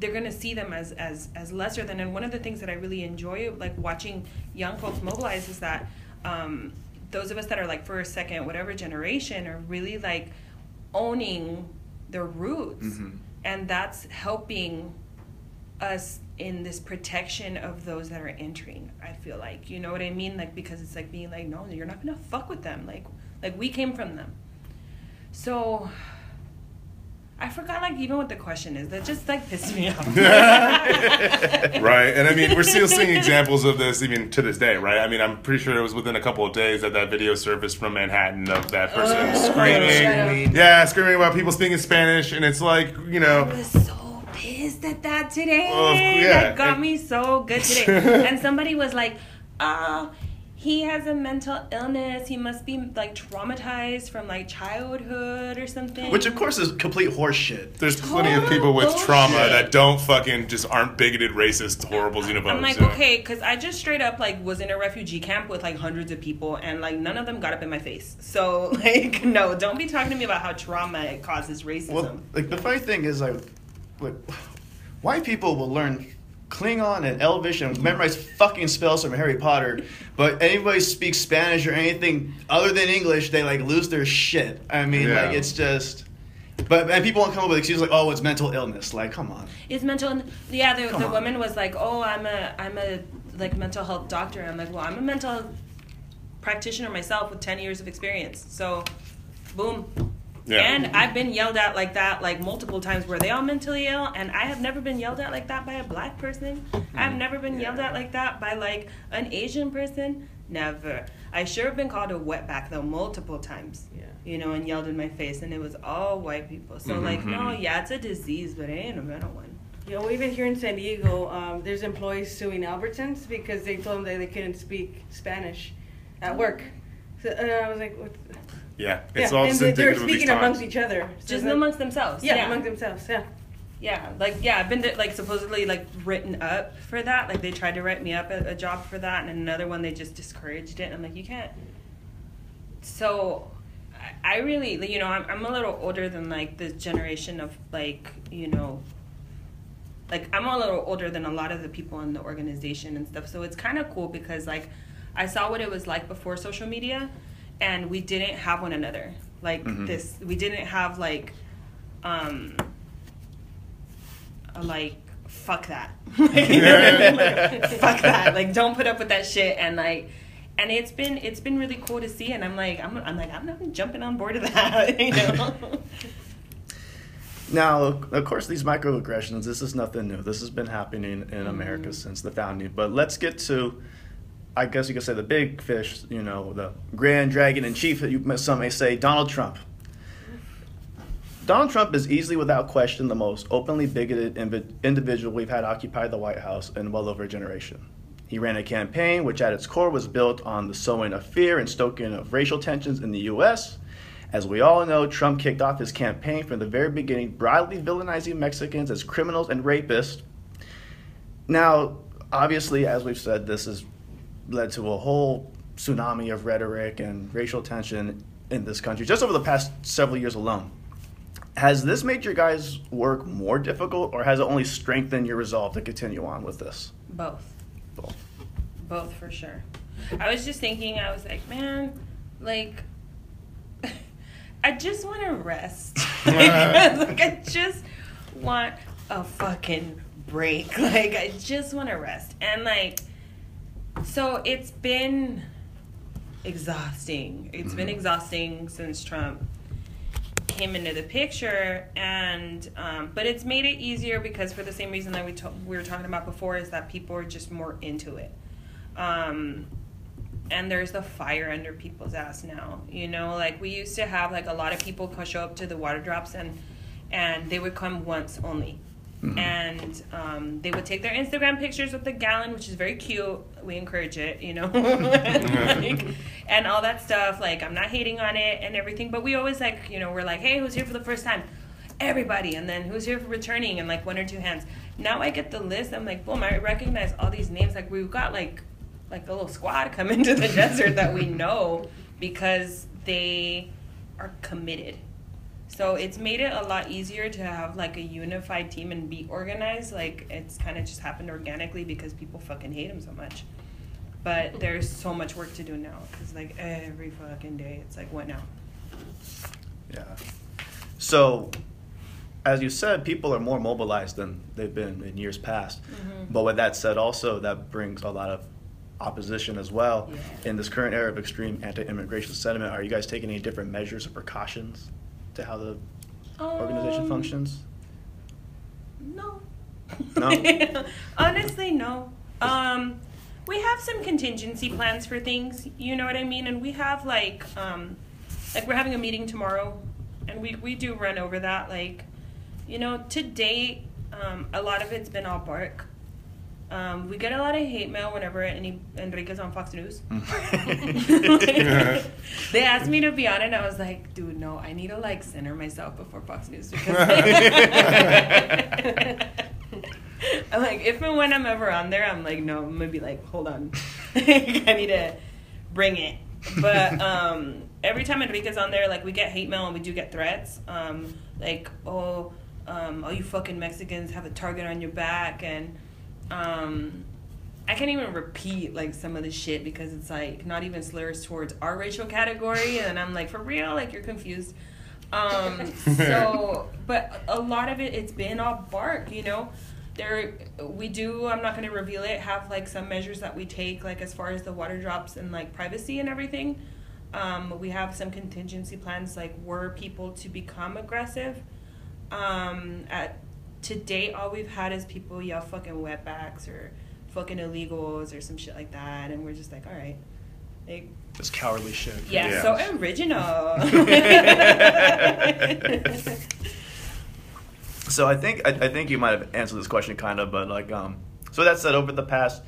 they're gonna see them as as as lesser than and one of the things that i really enjoy like watching young folks mobilize is that um those of us that are like first second whatever generation are really like owning their roots. Mm-hmm. And that's helping us in this protection of those that are entering i feel like. You know what i mean? Like because it's like being like no you're not gonna fuck with them. Like like we came from them. So i forgot like even what the question is. That just like pissed me off. [laughs] Right and i mean we're still seeing examples of this even to this day right? I mean i'm pretty sure it was within a couple of days that that video surfaced from manhattan of that oh, person Oh, screaming. Yeah screaming about people speaking spanish and it's like you know. I was so pissed at that today. Well, yeah, that got and- me so good today. [laughs] and somebody was like, "Oh, he has a mental illness. He must be like traumatized from like childhood or something." Which of course is complete horseshit. there's plenty of people with trauma that don't fucking just aren't bigoted racist horrible xenophobes I'm like, so. okay, because I just straight up like was in a refugee camp with like hundreds of people, and like none of them got up in my face. So [laughs] like, no, don't be talking to me about how trauma it causes racism. Well, like the funny thing is, like, like white people will learn Klingon and Elvish and memorize fucking spells from Harry Potter, but anybody speaks Spanish or anything other than English, they like lose their shit. I mean, Yeah. like it's just. But and people won't come up with excuses like, "Oh, it's mental illness." Like, come on. It's mental. Yeah, the, Come the on. woman was like, "Oh, I'm a I'm a like mental health doctor." I'm like, "Well, I'm a mental practitioner myself with 10 years of experience." So, boom. Yeah. And I've been yelled at like that like multiple times. Were they all mentally ill? And I have never been yelled at like that by a black person. I've never been yelled at like that by like an Asian person. Never. I sure have been called a wetback though multiple times. Yeah. You know, and yelled in my face, and it was all white people. So like, no, yeah, it's a disease, but it ain't a mental one. You know, even here in San Diego, um, there's employees suing Albertsons because they told them that they couldn't speak Spanish at work. So, and I was like, what? Yeah it's yeah, all and they, they're indicative of these speaking amongst each other. So Just that- amongst themselves. yeah, Yeah, among themselves. Yeah. Yeah, like yeah, I've been like supposedly like written up for that. Like they tried to write me up a, a job for that, and another one they just discouraged it. And I'm like, you can't. So, I, I really, you know, I'm I'm a little older than like the generation of like you know. Like I'm a little older than a lot of the people in the organization and stuff, so it's kind of cool because like I saw what it was like before social media, and we didn't have one another like this. We didn't have like um a, like fuck that Like, you know what I mean? Like, fuck that like don't put up with that shit and like and it's been it's been really cool to see and i'm like i'm, I'm like i'm not jumping on board of that [laughs] you know Now, of course, these microaggressions, this is nothing new. This has been happening in America since the founding. But let's get to, I guess you could say, the big fish, you know, the grand dragon in chief, some may say, Donald Trump. Donald Trump is easily, without question, the most openly bigoted individual we've had occupy the White House in well over a generation. He ran a campaign which, at its core, was built on the sowing of fear and stoking of racial tensions in the U.S. As we all know, Trump kicked off his campaign from the very beginning, broadly villainizing Mexicans as criminals and rapists. Now, obviously, as we've said, this has led to a whole tsunami of rhetoric and racial tension in this country just over the past several years alone. Has this made your guys' work more difficult, or has it only strengthened your resolve to continue on with this? Both. Both. Both for sure. I was just thinking, I was like, man, like, [laughs] I just want to rest. [laughs] [laughs] like, I just want a fucking break. Like, I just want to rest. And, like, so it's been exhausting. It's been exhausting since Trump came into the picture and um, but it's made it easier because for the same reason that we, to- we were talking about before is that people are just more into it. Um, and there's the fire under people's ass now you know? Like we used to have like a lot of people show up to the water drops and and they would come once only and um, they would take their instagram pictures with the gallon which is very cute. We encourage it you know? [laughs] [laughs] Like, and all that stuff. Like i'm not hating on it and everything but we always like you know we're like hey who's here for the first time? Everybody. And then who's here for returning? And like one or two hands. Now i get the list. I'm like boom i recognize all these names. Like we've got like like a little squad come [laughs] into the desert that we know because they are committed so it's made it a lot easier to have like a unified team and be organized like it's kind of just happened organically because people fucking hate him so much but there's so much work to do now because like every fucking day it's like what now Yeah. So, as you said, people are more mobilized than they've been in years past. Mm-hmm. But with that said, also that brings a lot of opposition as well. Yeah. In this current era of extreme anti-immigration sentiment, are you guys taking any different measures or precautions to how the organization Um, functions? No. No? [laughs] Honestly, no. Um, we have some contingency plans for things. You know what I mean? And we have like, um, like we're having a meeting tomorrow, and we we do run over that. Like, you know, to date, um, a lot of it's been all bark. Um, we get a lot of hate mail whenever any Enrique's on Fox News. [laughs] [laughs] they asked me to be on it, and I was like, dude, no, I need to like center myself before Fox News [laughs] because I'm like, if and when I'm ever on there, I'm like, no, I'm gonna be like, hold on, I need to bring it. But um, every time Enrique's on there, like we get hate mail and we do get threats, um, like, oh, um, all you fucking Mexicans have a target on your back, and um, I can't even repeat like some of the shit because it's like not even slurs towards our racial category, and I'm like, for real, like you're confused. Um, [laughs] so, but a lot of it, it's been all bark, you know. There, we do. I'm not going to reveal it. Have like some measures that we take, like as far as the water drops and like privacy and everything. Um, we have some contingency plans, like were people to become aggressive. Um, at to date, all we've had is people yell fucking wetbacks or fucking illegals or some shit like that, and we're just like, all right, like, This cowardly shit. yeah, Yeah. so original. [laughs] So I think I, I think you might have answered this question kind of, but like um, so that said, over the past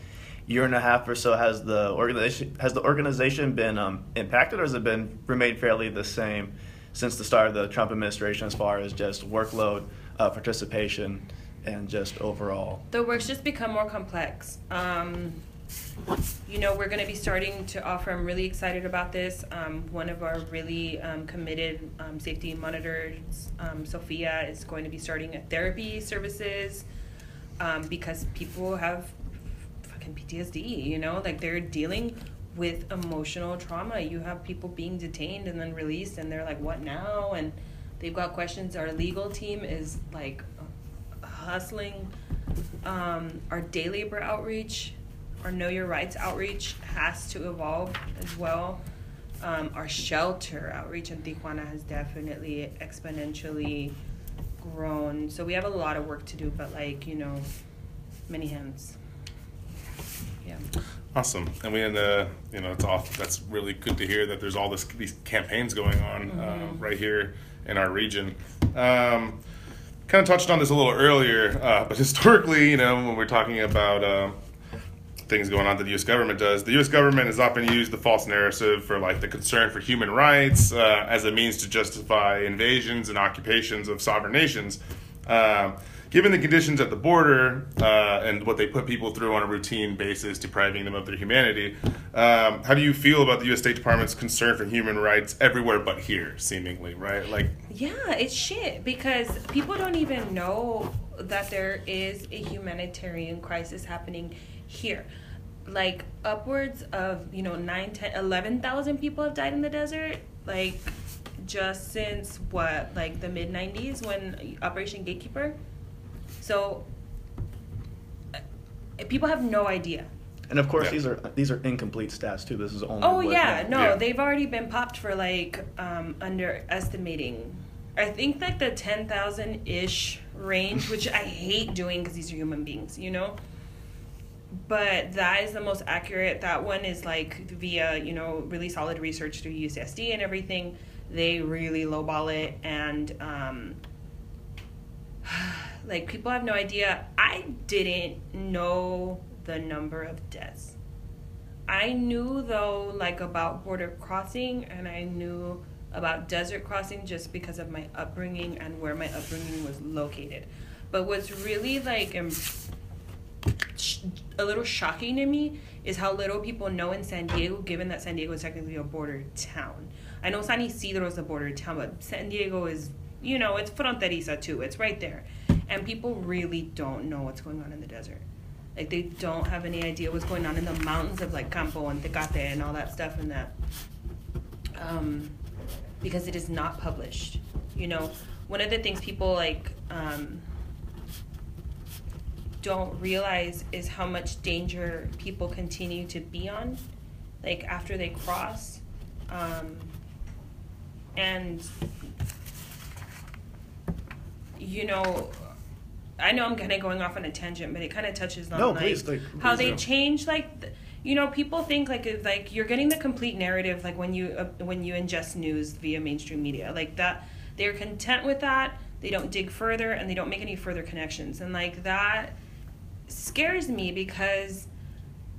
year and a half or so, has the organization has the organization been um, impacted, or has it been remained fairly the same since the start of the Trump administration, as far as just workload, uh, participation, and just overall? the work's just become more complex. Um, you know, we're going to be starting to offer. I'm really excited about this. Um, one of our really um, committed um, safety monitors, um, Sophia, is going to be starting a therapy services um, because people have fucking PTSD. You know, like they're dealing with emotional trauma. You have people being detained and then released, and they're like, "What now?" And they've got questions. Our legal team is like hustling. Um, our day labor outreach, our Know Your Rights outreach has to evolve as well. Um, our shelter outreach in Tijuana has definitely exponentially grown. So we have a lot of work to do, but like, you know, many hands. Yeah. Awesome, and we had uh, you know it's all that's really good to hear that there's all this these campaigns going on uh, right here in our region. Um, kind of touched on this a little earlier, uh, [laughs] but historically, you know, when we're talking about uh, things going on that the U.S. government does, the U.S. government has often used the false narrative for like the concern for human rights uh, as a means to justify invasions and occupations of sovereign nations. Um, given the conditions at the border uh, and what they put people through on a routine basis, depriving them of their humanity, um, how do you feel about the U.S. State Department's concern for human rights everywhere but here, seemingly, right? Like, Yeah, it's shit because people don't even know that there is a humanitarian crisis happening here. Like upwards of, you know, 9, 10, 11,000 people have died in the desert. Like just since what, like the mid 90s when Operation Gatekeeper. So uh, people have no idea. And of course, Yeah. these are these are incomplete stats too. This is only. Oh what- yeah, no, Yeah. they've already been popped for like um, underestimating. I think like the ten thousand ish range, which I hate doing because these are human beings, you know. But that is the most accurate. That one is like via you know really solid research through UCSD and everything. They really lowball it and. Um, [sighs] like people have no idea. I didn't know the number of deaths. I knew though like about border crossing and I knew about desert crossing just because of my upbringing and where my upbringing was located. But what's really like um, a little shocking to me is how little people know in San Diego, given that San Diego is technically a border town. I know San Ysidro is a border town, but San Diego is, you know, it's fronteriza too. It's right there. And people really don't know what's going on in the desert. Like they don't have any idea what's going on in the mountains of like Campo and Tecate and all that stuff and that. Um, because it is not published. You know, one of the things people like um, don't realize is how much danger people continue to be on, like after they cross. Um, and, you know, I know I'm kind of going off on a tangent, but it kind of touches on No, like please, like, how they change like. th- you know, people think like like you're getting the complete narrative like when you uh, when you ingest news via mainstream media like that. They're content with that. They don't dig further and they don't make any further connections. And like that scares me because,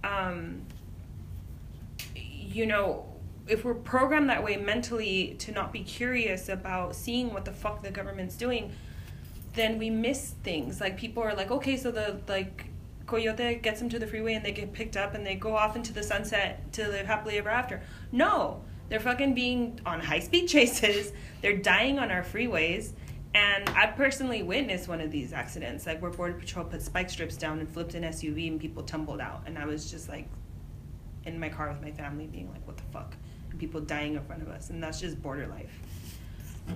um, you know, if we're programmed that way mentally to not be curious about seeing what the fuck the government's doing, then we miss things. Like people are like, okay, so the like coyote gets them to the freeway and they get picked up and they go off into the sunset to live happily ever after. No, they're fucking being on high speed [laughs] chases. They're dying on our freeways. And I personally witnessed one of these accidents, like where Border Patrol put spike strips down and flipped an SUV and people tumbled out. And I was just like in my car with my family being like, what the fuck? People dying in front of us. And that's just border life.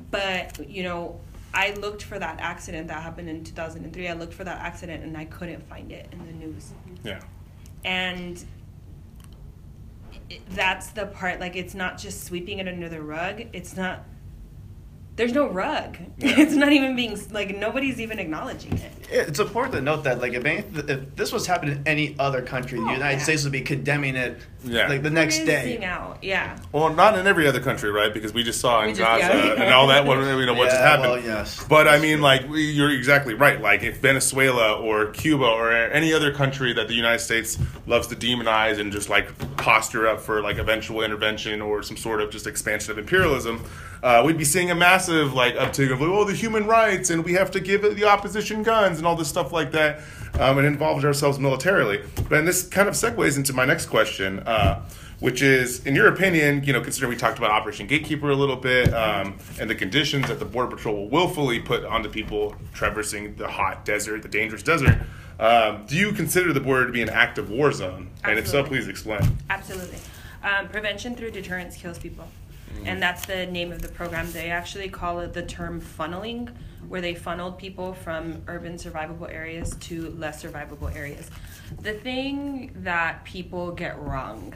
But, you know, I looked for that accident that happened in 2003. I looked for that accident and I couldn't find it in the news. yeah. And that's the part, like, it's not just sweeping it under the rug. It's not, there's no rug. [laughs] It's not even being, like, nobody's even acknowledging it. It's important to note that, like, if, any, if this was happening in any other country, the Oh, United yeah. States would be condemning it, Yeah. like the next day. out, yeah. Well, not in every other country, right? Because we just saw in We just- Gaza yeah. and all that. What you know, what just happened. well, yes. But I mean, like you're exactly right. Like if Venezuela or Cuba or any other country that the United States loves to demonize and just like posture up for like eventual intervention or some sort of just expansion of imperialism, uh, we'd be seeing a massive like uptick of oh the human rights and we have to give the opposition guns and all this stuff like that. Um, and involve ourselves militarily. But and this kind of segues into my next question. Uh, which is, in your opinion, you know, considering we talked about Operation Gatekeeper a little bit um, and the conditions that the Border Patrol will willfully put onto people traversing the hot desert, the dangerous desert, um, do you consider the border to be an active war zone? And if so, please explain. Absolutely. Um, prevention through deterrence kills people. And that's the name of the program. They actually call it the term funneling, where they funneled people from urban survivable areas to less survivable areas. The thing that people get wrong,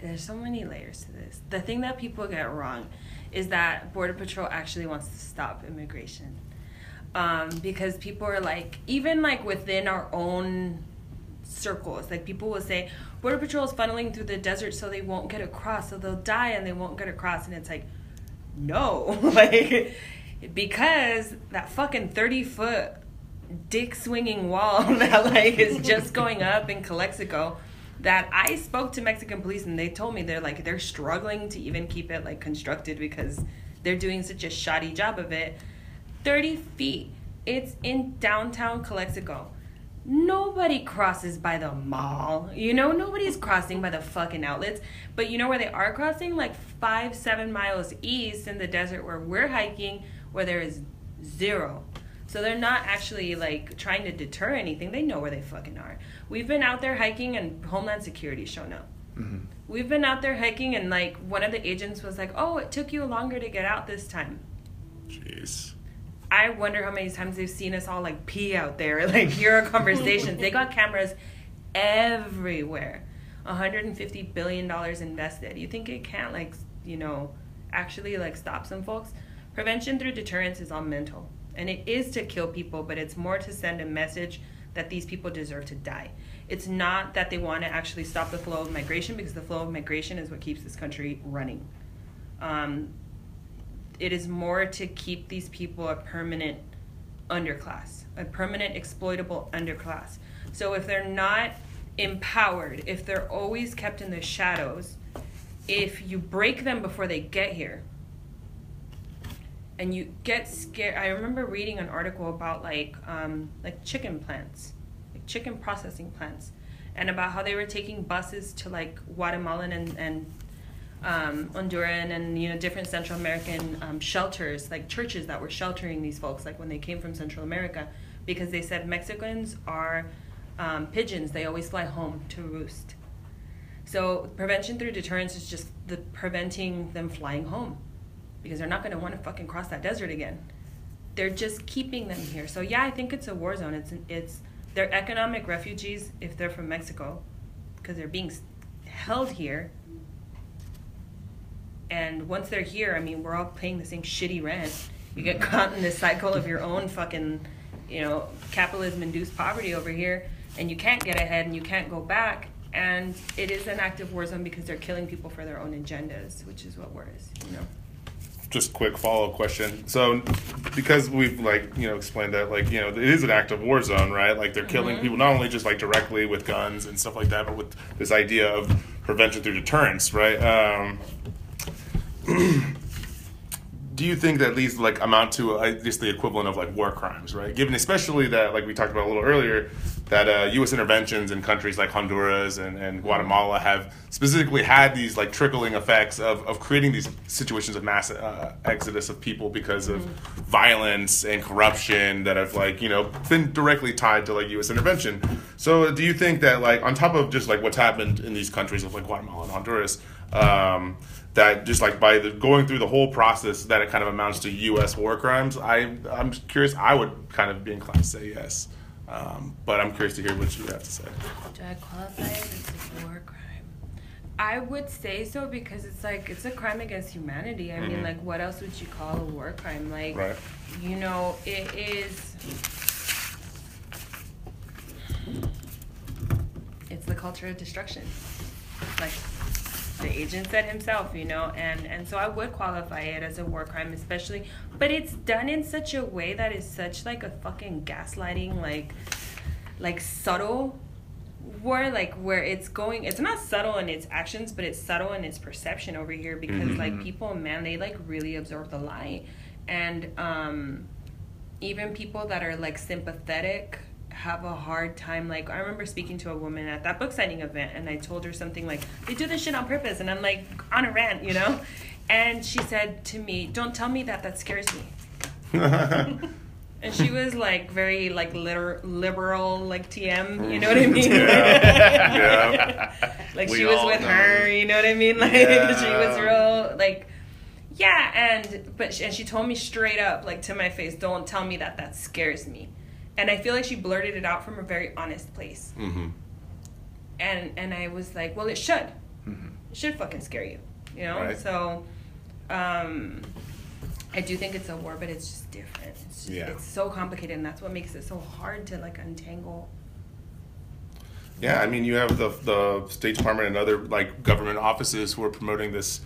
there's so many layers to this. The thing that people get wrong is that Border Patrol actually wants to stop immigration. Um, because people are like, even like within our own circles. Like people will say, Border Patrol is funneling through the desert so they won't get across, so they'll die and they won't get across. And it's like, no, [laughs] like because that fucking thirty foot dick swinging wall [laughs] that like is just [laughs] going up in Calexico. That I spoke to Mexican police and they told me they're like they're struggling to even keep it like constructed because they're doing such a shoddy job of it. 30 feet It's in downtown Calexico. Nobody crosses by the mall. You know, nobody's crossing by the fucking outlets. But you know where they are crossing? Like five, seven miles east in the desert where we're hiking, where there is zero. So they're not actually like trying to deter anything. They know where they fucking are. We've been out there hiking and Homeland Security shown up. Mm-hmm. We've been out there hiking and like one of the agents was like, "Oh, it took you longer to get out this time." Jeez. I wonder how many times they've seen us all like pee out there, [laughs] like hear our conversations. they got [laughs] cameras everywhere. 150 billion dollars invested. You think it can't like, you know, actually like stop some folks? Prevention through deterrence is all mental. And it is to kill people, but it's more to send a message that these people deserve to die. It's not that they want to actually stop the flow of migration because the flow of migration is what keeps this country running. Um, it is more to keep these people a permanent underclass, a permanent exploitable underclass. So if they're not empowered, if they're always kept in the shadows, if you break them before they get here, and you get scared. I remember reading an article about like um, like chicken plants, like chicken processing plants, and about how they were taking buses to like Guatemalan and and um, Honduran and you know different Central American um, shelters, like churches that were sheltering these folks, like when they came from Central America, because they said Mexicans are um, pigeons; they always fly home to roost. So prevention through deterrence is just the preventing them flying home, because they're not going to want to fucking cross that desert again. They're just keeping them here. So yeah, I think it's a war zone. It's it's they're economic refugees if they're from Mexico, because they're being held here and once they're here, I mean, we're all paying the same shitty rent. You get caught in this cycle of your own fucking, you know, capitalism induced poverty over here, and you can't get ahead and you can't go back. And it is an active war zone because they're killing people for their own agendas, which is what war is, you know. just quick follow up question. So, because we've like you know explained that like you know it is an active war zone, right? Like they're killing Mm-hmm. people not only just like directly with guns and stuff like that, but with this idea of prevention through deterrence, right? Um, [clears throat] do you think that these like amount to uh, just the equivalent of like war crimes, right? Given especially that like we talked about a little earlier, that uh, U.S. interventions in countries like Honduras and, and Guatemala have specifically had these like trickling effects of, of creating these situations of mass uh, exodus of people because of violence and corruption that have like you know been directly tied to like U.S. intervention. So do you think that like on top of just like what's happened in these countries of like Guatemala and Honduras? Um, that just like by the, going through the whole process that it kind of amounts to U.S. war crimes. I I'm curious. I would kind of be inclined to say yes, um, but I'm curious to hear what you have to say. Do I qualify it as a war crime? I would say so because it's like it's a crime against humanity. I mean, like, what else would you call a war crime? Like, Right. you know, it is. It's the culture of destruction. Like the agent said himself, you know, and and so I would qualify it as a war crime, especially. But it's done in such a way that is such like a fucking gaslighting, like like subtle war like where it's going it's not subtle in its actions but it's subtle in its perception over here because like people man they like really absorb the lie and um even people that are like sympathetic have a hard time like i remember speaking to a woman at that book signing event and i told her something like they do this shit on purpose and i'm like on a rant you know? And she said to me don't tell me that that scares me. [laughs] And she was like very like liter- liberal like tm you know what i [laughs] mean? Yeah. [laughs] like We she was with know. her you know what i mean? Like she was real like yeah and but she, and she told me straight up like to my face don't tell me that that scares me and i feel like she blurted it out from a very honest place hmm and and i was like well it should it should fucking scare you you know Right. so um i do think it's a war but it's just different it's just, Yeah. it's so complicated and that's what makes it so hard to like untangle Yeah, I mean, you have the the State Department and other like government offices who are promoting this.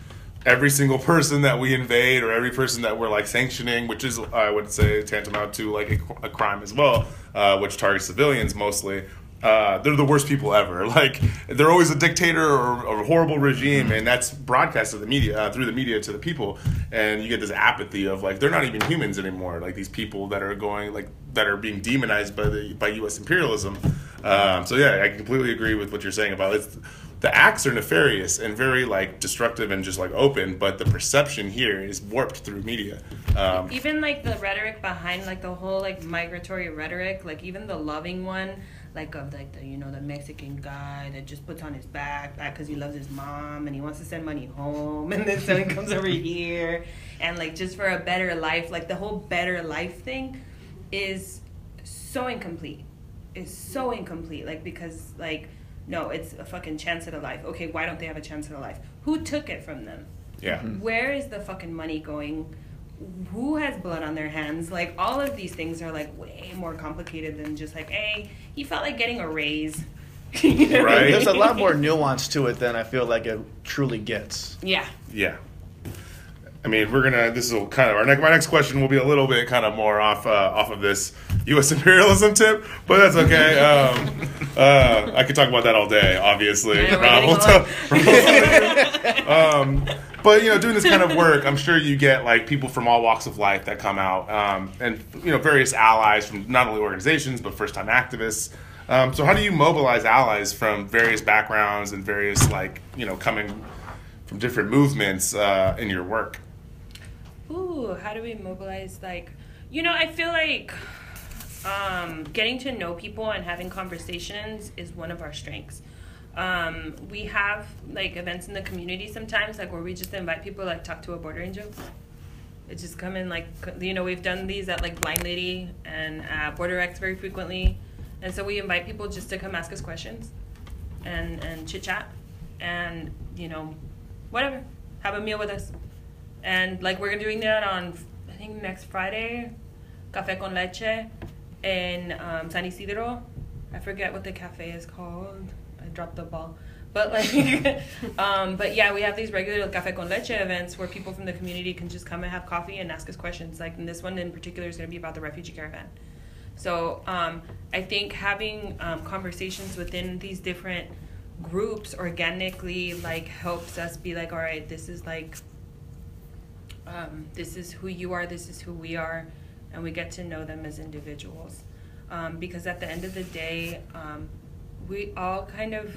Every single person that we invade, or every person that we're like sanctioning, which is I would say tantamount to like a, a crime as well, uh, which targets civilians mostly. uh, they're the worst people ever. [laughs] Like they're always a dictator or, or a horrible regime, and that's broadcast to the media uh, through the media to the people, and you get this apathy of like they're not even humans anymore. Like these people that are going like that are being demonized by the by U.S. imperialism. Um, so yeah, I completely agree with what you're saying about it. The acts are nefarious and very like destructive and just like open, but the perception here is warped through media. Um, even like the rhetoric behind like the whole like migratory rhetoric like even the loving one like of like the you know the mexican guy that just puts on his back because he loves his mom and he wants to send money home [laughs] and then someone comes over [laughs] here and like just for a better life like the whole better life thing is so incomplete is so incomplete like because like no it's a fucking chance at a life okay why don't they have a chance at a life who took it from them yeah. Mm-hmm. where is the fucking money going who has blood on their hands like all of these things are like way more complicated than just like hey he felt like getting a raise [laughs] You know? Right. There's a lot more nuance to it than I feel like it truly gets. yeah Yeah. I mean, we're gonna. This is kind of our next. My next question will be a little bit kind of more off uh, off of this U.S. [laughs] imperialism tip, but that's okay. [laughs] Um, uh, I could talk about that all day. Obviously, Yeah, Rob will tell- um, but you know, doing this kind of work, I'm sure you get like people from all walks of life that come out, um, and you know, various allies from not only organizations but first time activists. Um, so, how do you mobilize allies from various backgrounds and various like you know coming from different movements uh, in your work? How do we mobilize? Like, you know, I feel like um, getting to know people and having conversations is one of our strengths. Um, we have like events in the community sometimes, like where we just invite people like talk to a border angel. It just come in like you know we've done these at like Blind Lady and uh, Border X very frequently, and so we invite people just to come ask us questions, and and chit chat, and you know, whatever, have a meal with us, and like we're doing that on I think next Friday, Café con Leche, in um, San Ysidro. I forget what the cafe is called. I dropped the ball. But like, [laughs] um, but yeah, we have these regular Café con Leche events where people from the community can just come and have coffee and ask us questions. Like, and this one in particular is going to be about the refugee caravan. So um, I think having um, conversations within these different groups organically like helps us be like, all right, this is like, um, this is who you are, this is who we are, and we get to know them as individuals. Um, because at the end of the day, um, we all kind of,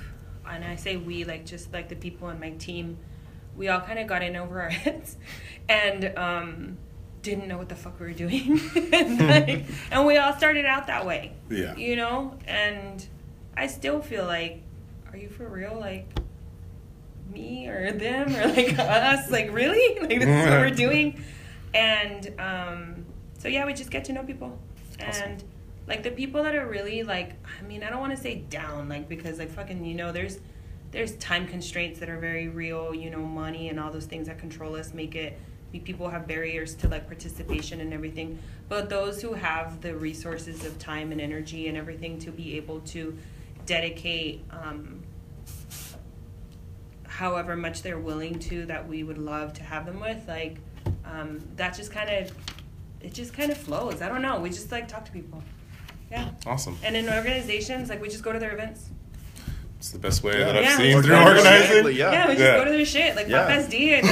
and I say we, like just like the people on my team, we all kind of got in over our [laughs] heads and um, didn't know what the fuck we were doing. [laughs] and, like, [laughs] and we all started out that way. Yeah. You know? And I still feel like, are you for real? Like, me or them or like [laughs] us? Like, really? [laughs] Like, this is what we're doing? And um, so, yeah, we just get to know people. And like the people that are really like, I mean, I don't want to say down, like, because like fucking, you know, there's there's time constraints that are very real, you know, money and all those things that control us make it people have barriers to like participation and everything. But those who have the resources of time and energy and everything to be able to dedicate um, however much they're willing to that we would love to have them with, like um, that just kind of it just kind of flows. I don't know. We just like talk to people. Yeah. Awesome. And in organizations, like we just go to their events. It's the best way Yeah. that I've Yeah. seen through Organically, organizing. yeah. Yeah, we just Yeah. go to their shit. Like Yeah. Pop SD and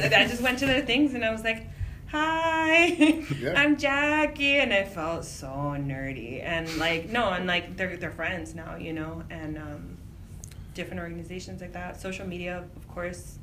like [laughs] I just went to their things and I was like, Hi, Yeah. I'm Jackie and I felt so nerdy. And like no, and like they're they're friends now, you know, and um different organizations like that. Social media, of course.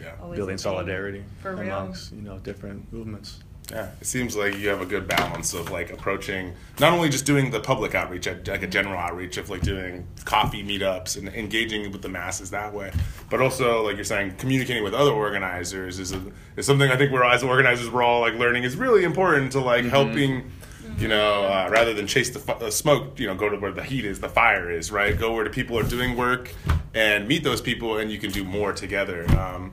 Yeah. Always Building solidarity For real. amongst you know different movements. Yeah, it seems like you have a good balance of like approaching not only just doing the public outreach, like like a mm-hmm. general outreach of like doing coffee meetups and engaging with the masses that way, but also like you're saying, communicating with other organizers is a, is something I think we're as organizers we're all like learning is really important to like mm-hmm. helping. You know, uh, rather than chase the fu- uh, smoke, you know, go to where the heat is, the fire is, right? Go where the people are doing work, and meet those people, and you can do more together. Um,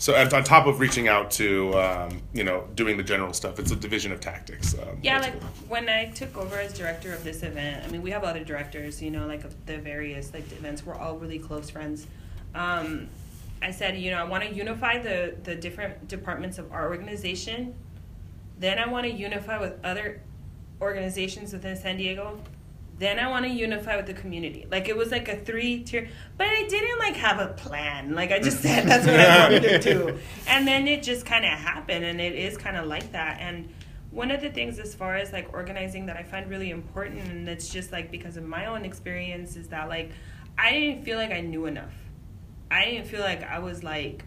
so, on top of reaching out to, um, you know, doing the general stuff, it's a division of tactics. Um, Yeah, like cool. when I took over as director of this event, I mean, we have other directors, you know, like of the various like events. We're all really close friends. Um, I said, you know, I want to unify the the different departments of our organization. Then I want to unify with other organizations within San Diego then I want to unify with the community. Like it was like a three tier, but I didn't like have a plan. Like I just said that's what I [laughs] wanted to do, and then it just kind of happened, and it is kind of like that. And one of the things as far as like organizing that I find really important, and it's just like because of my own experience, is that like I didn't feel like I knew enough. I didn't feel like I was like,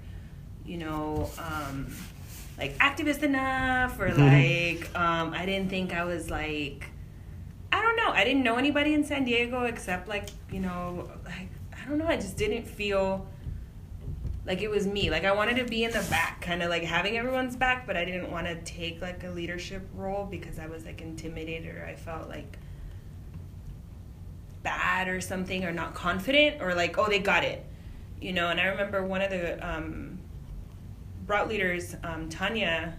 you know, um, like activist enough, or like um, I didn't think I was like I don't know. I didn't know anybody in San Diego except like, you know, like I don't know, I just didn't feel like it was me. Like I wanted to be in the back, kind of like having everyone's back, but I didn't want to take like a leadership role because I was like intimidated or I felt like bad or something or not confident or like, oh, they got it. You know, and I remember one of the um route leaders, um, Tanya,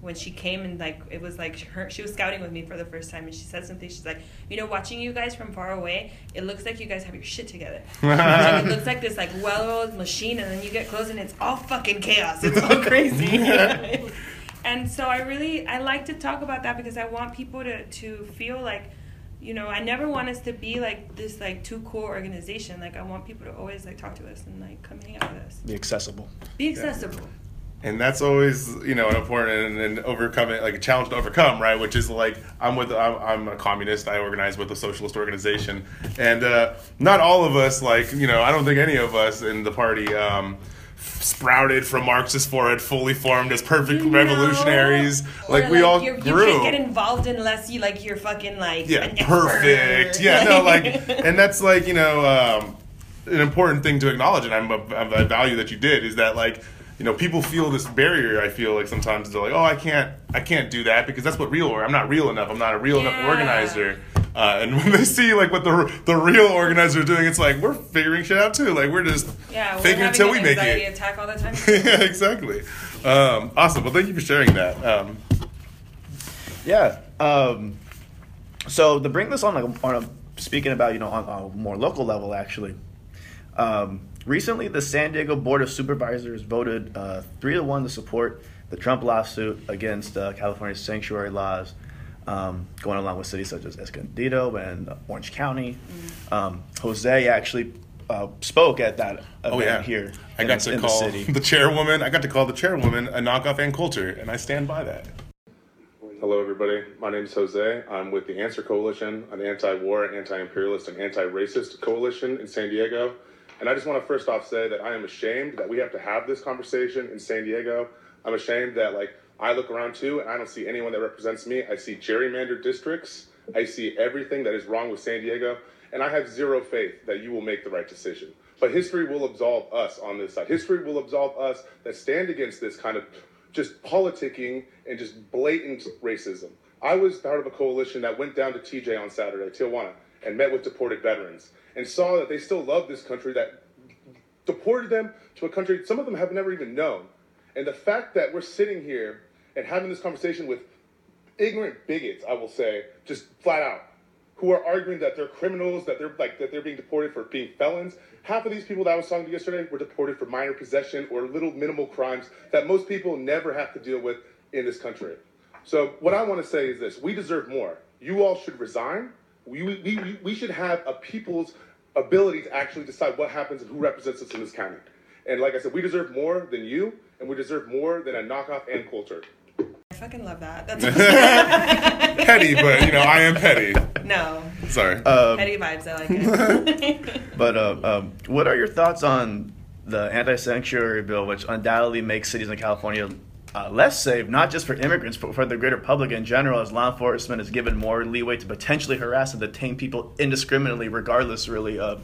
when she came and like it was like her she was scouting with me for the first time and she said something. She's like you know watching you guys from far away it looks like you guys have your shit together. [laughs] Like, it looks like this like well-oiled machine and then you get close and it's all fucking chaos. It's all [laughs] crazy. [laughs] And so i really i like to talk about that because i want people to to feel like you know i never want us to be like this like too cool organization. Like i want people to always like talk to us and like come hang out with us. Be accessible. be accessible and that's always you know an important and, and overcoming like a challenge to overcome right? Which is like i'm with I'm, I'm a communist. I organize with a socialist organization. And uh, not all of us like you know i don't think any of us in the party um, sprouted from marxist forehead fully formed as perfect No. revolutionaries. Or, like we all you're- grew. You can't get involved unless you like you're fucking like yeah perfect. Yeah no like [laughs] and that's like you know um, an important thing to acknowledge and I'm a value that you did is that like you know people feel this barrier I feel like sometimes they're like oh I can't I can't do that because that's what real or I'm not real enough I'm not a real enough organizer uh, and [laughs] when they see like what the the real organizer is doing it's like we're figuring shit out too like we're just yeah, we're faking having until we make it attack all the time. [laughs] yeah exactly um, awesome well thank you for sharing that um, Yeah. Um, so to bring this on, like on a, speaking about you know on a more local level, actually, um, recently the San Diego Board of Supervisors voted uh, three to one to support the Trump lawsuit against uh, California's sanctuary laws, um, going along with cities such as Escondido and Orange County. Um, Jose actually uh, spoke at that event Oh yeah, here. I in got the- to in the call city. the, chairwoman. I got to call the chairwoman a knockoff Ann Coulter, and I stand by that. Hello, everybody. My name is Jose. I'm with the Answer Coalition, an anti-war, anti-imperialist, and anti-racist coalition in San Diego. And I just want to first off say that I am ashamed that we have to have this conversation in San Diego. I'm ashamed that like I look around too, and I don't see anyone that represents me. I see gerrymandered districts. I see everything that is wrong with San Diego, and I have zero faith that you will make the right decision. But history will absolve us on this side. History will absolve us that stand against this kind of just politicking and just blatant racism. I was part of a coalition that went down to TJ on Saturday, Tijuana, and met with deported veterans and saw that they still love this country that deported them to a country some of them have never even known. And the fact that we're sitting here and having this conversation with ignorant bigots, I will say, just flat out, who are arguing that they're criminals, that they're like that they're being deported for being felons. Half of these people that I was talking to yesterday were deported for minor possession or little minimal crimes that most people never have to deal with in this country. So what I want to say is this: we deserve more. You all should resign. We, we, we, we should have a people's ability to actually decide what happens and who represents us in this county. And like I said, we deserve more than you, and we deserve more than a knockoff Ann Coulter. I fucking love that. That's [laughs] [laughs] Petty, but you know I am petty. no Sorry. Um, petty vibes. I like it. [laughs] But uh, um, what are your thoughts on the anti-sanctuary bill, which undoubtedly makes cities in California uh, less safe, not just for immigrants, but for the greater public in general, as law enforcement is given more leeway to potentially harass and detain people indiscriminately, regardless, really, of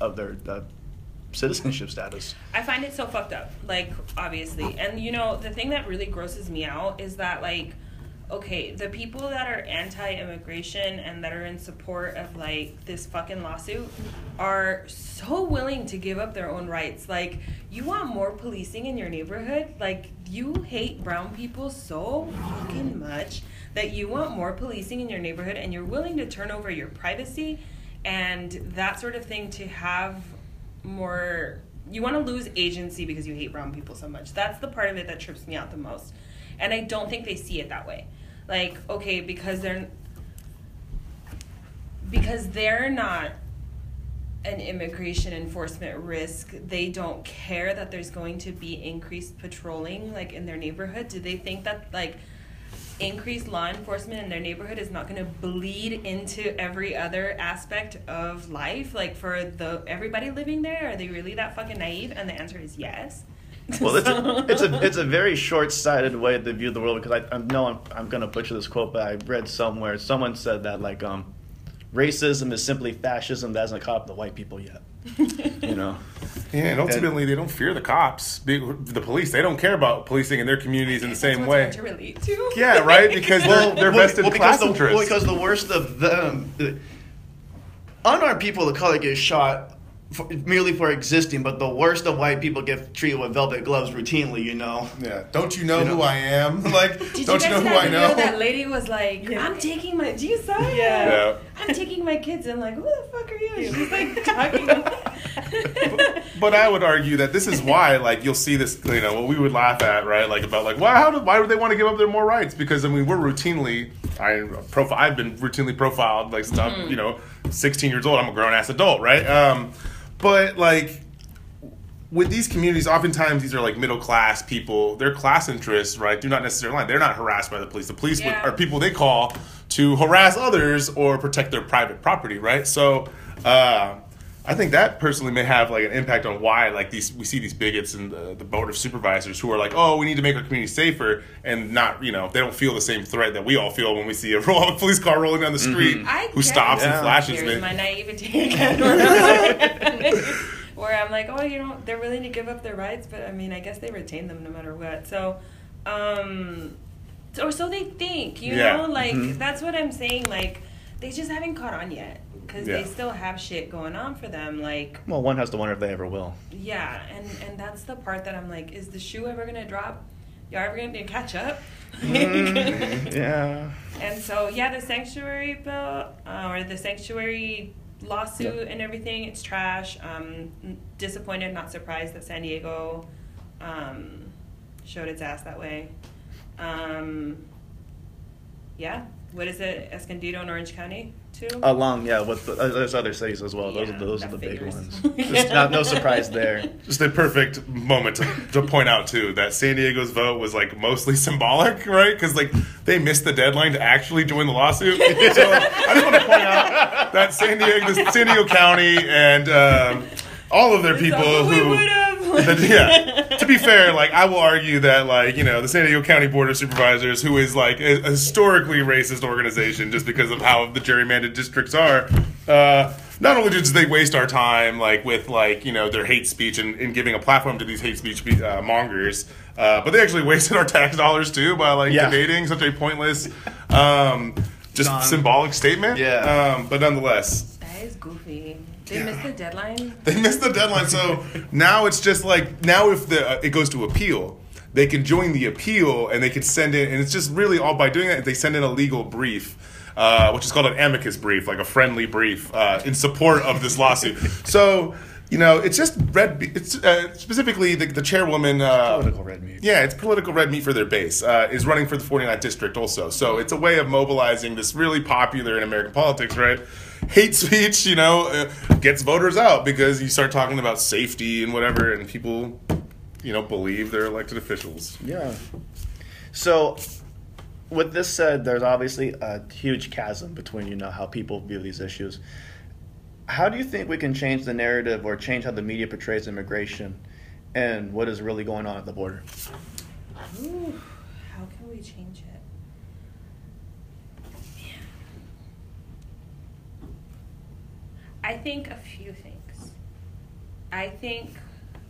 of their citizenship status. I find it so fucked up. Like, obviously. And you know, the thing that really grosses me out is that like okay, the people that are anti-immigration and that are in support of like this fucking lawsuit are so willing to give up their own rights. Like, you want more policing in your neighborhood? Like, you hate brown people so fucking much that you want more policing in your neighborhood and you're willing to turn over your privacy and that sort of thing to have more you want to lose agency because you hate brown people so much that's the part of it that trips me out the most and i don't think they see it that way like okay because they're because they're not an immigration enforcement risk. They don't care that there's going to be increased patrolling like in their neighborhood. Do they think that like increased law enforcement in their neighborhood is not going to bleed into every other aspect of life like for the everybody living there are they really that fucking naive and the answer is yes [laughs] Well, it's a, it's a it's a very short-sighted way to view the world because I, I know I'm, I'm gonna butcher this quote, but I read somewhere someone said that like um, racism is simply fascism that hasn't caught up to white people yet. [laughs] you know. Yeah, and ultimately they don't fear the cops, Be- the police. They don't care about policing in their communities in the same That's way. hard to relate to Yeah, right. [laughs] Because they're, they're vested well, class the, interests. well, because the worst of them, the unarmed people of color get shot for, merely for existing, but the worst of white people get treated with velvet gloves routinely. You know. yeah, don't you know, You [laughs] know. who I am? Like, Did don't you you, know who I that know? That lady was like, Yeah. "I'm taking my." Do you saw it? Yeah. Yeah. I'm taking my kids. I'm like, "Who the fuck are you?" And she's like talking. But I would argue that this is why, like, you'll see this, you know, what we would laugh at, right? Like about like, why, how do, why would they want to give up their more rights? Because I mean, we're routinely, I profile, I've been routinely profiled, like, since I'm, you know, 16 years old. I'm a grown ass adult, right? Um, but like, with these communities, oftentimes these are like middle class people. Their class interests, right, do not necessarily line. They're not harassed by the police. The police would, Yeah. are people they call to harass others or protect their private property, right? So, uh, I think that personally may have like an impact on why like these we see these bigots and the, the board of supervisors who are like, oh, we need to make our community safer, and not you know they don't feel the same threat that we all feel when we see a, [laughs] roll, a police car rolling down the street I who stops it. and flashes me. my naivety again. [laughs] Where I'm, like, oh, you know, they're willing to give up their rights, but I mean, I guess they retain them no matter what. So, um, or so they think, you Yeah. know, like that's what I'm saying. Like, they just haven't caught on yet because they still have shit going on for them. Like, Well, one has to wonder if they ever will. yeah, and and that's the part that I'm like, is the shoe ever gonna drop? y'all ever gonna catch up? [laughs] Yeah. And so, yeah, the sanctuary bill uh, or the sanctuary lawsuit and everything, it's trash. Um, n- disappointed, not surprised that San Diego um, showed its ass that way. Um, yeah, what is it? Escondido and Orange County, too? Along, yeah, with the, uh, there's other cities as well. Those Yeah, are the, those are that the big ones. [laughs] There's not, no surprise there. Just a perfect moment to, to point out too that San Diego's vote was like mostly [laughs] symbolic, right? Because like they missed the deadline to actually join the lawsuit. [laughs] so I just want to point out that San Diego, San Diego County, and um, all of their people So we who. would've. That- yeah. To be fair, like I will argue that like you know the San Diego County Board of Supervisors, who is like a, a historically racist organization, just because of how the gerrymandered districts are. Uh, not only did they waste our time like with like you know their hate speech and, and giving a platform to these hate speech uh, mongers, uh, but they actually [laughs] wasted our tax dollars too by like Yeah. debating such a pointless, um, just Non- symbolic statement. Yeah. Um, but nonetheless, That is goofy. They missed the deadline. [laughs] they missed the deadline. So now it's just like now if the uh, it goes to appeal, they can join the appeal and they can send in, and it's just really all by doing that. They send in a legal brief. Uh, which is called an amicus brief, like a friendly brief uh, in support of this lawsuit. [laughs] So, you know, it's just red. be- It's uh, specifically the, the chairwoman. Uh, Political red meat. yeah, it's political red meat for their base. Uh, is running for the 49th district also. So it's a way of mobilizing this really popular in American politics, right? Hate speech, you know, uh, gets voters out because you start talking about safety and whatever, and people, you know, believe they're elected officials. Yeah. So, with this said, there's obviously a huge chasm between you know how people view these issues. How do you think we can change the narrative or change how the media portrays immigration and what is really going on at the border? Ooh, how can we change it? I think a few things. I think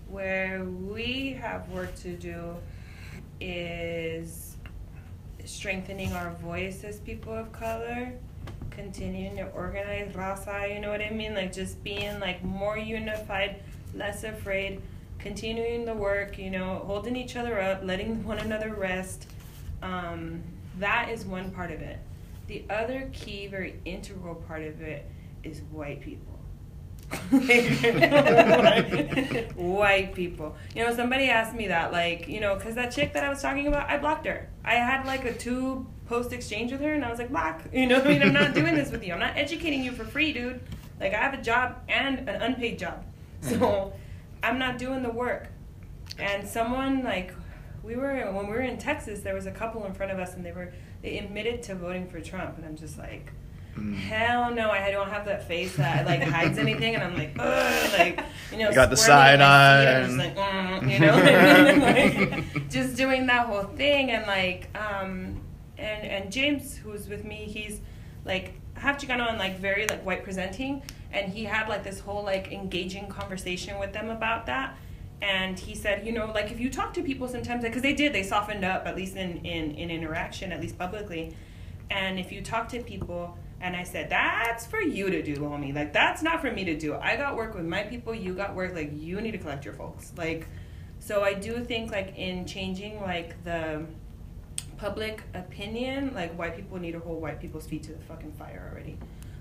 where we have work to do is strengthening our voice as people of color, continuing to organize Raza, you know what I mean? Like just being like more unified, less afraid, continuing the work, you know, holding each other up, letting one another rest. Um, that is one part of it. The other key, very integral part of it is white people. [laughs] [laughs] white people. You know, somebody asked me that, like, you know, because that chick that I was talking about, I blocked her. I had like a two post exchange with her, and I was like, "Block," [laughs] you know. I mean, I'm not doing this with you. I'm not educating you for free, dude. Like I have a job and an unpaid job, mm-hmm. so I'm not doing the work. And someone like we were when we were in Texas, there was a couple in front of us, and they were they admitted to voting for Trump, and I'm just like. Hell no! I don't have that face that like hides anything, and I'm like, ugh, like you know, You got the side eye and- like, mm, you know, [laughs] [laughs] like, just doing that whole thing, and like, um, and and James, who's with me, he's like half Chicano and like very like white presenting, and he had like this whole like engaging conversation with them about that. And he said, you know, like if you talk to people sometimes, because they did, they softened up at least in, in in interaction, at least publicly. And if you talk to people, and I said, that's for you to do, homie. Like, that's not for me to do. I got work with my people, you got work. Like, you need to collect your folks. Like, so I do think, like, in changing, like, the public opinion, like, white people need to hold white people's feet to the fucking fire already.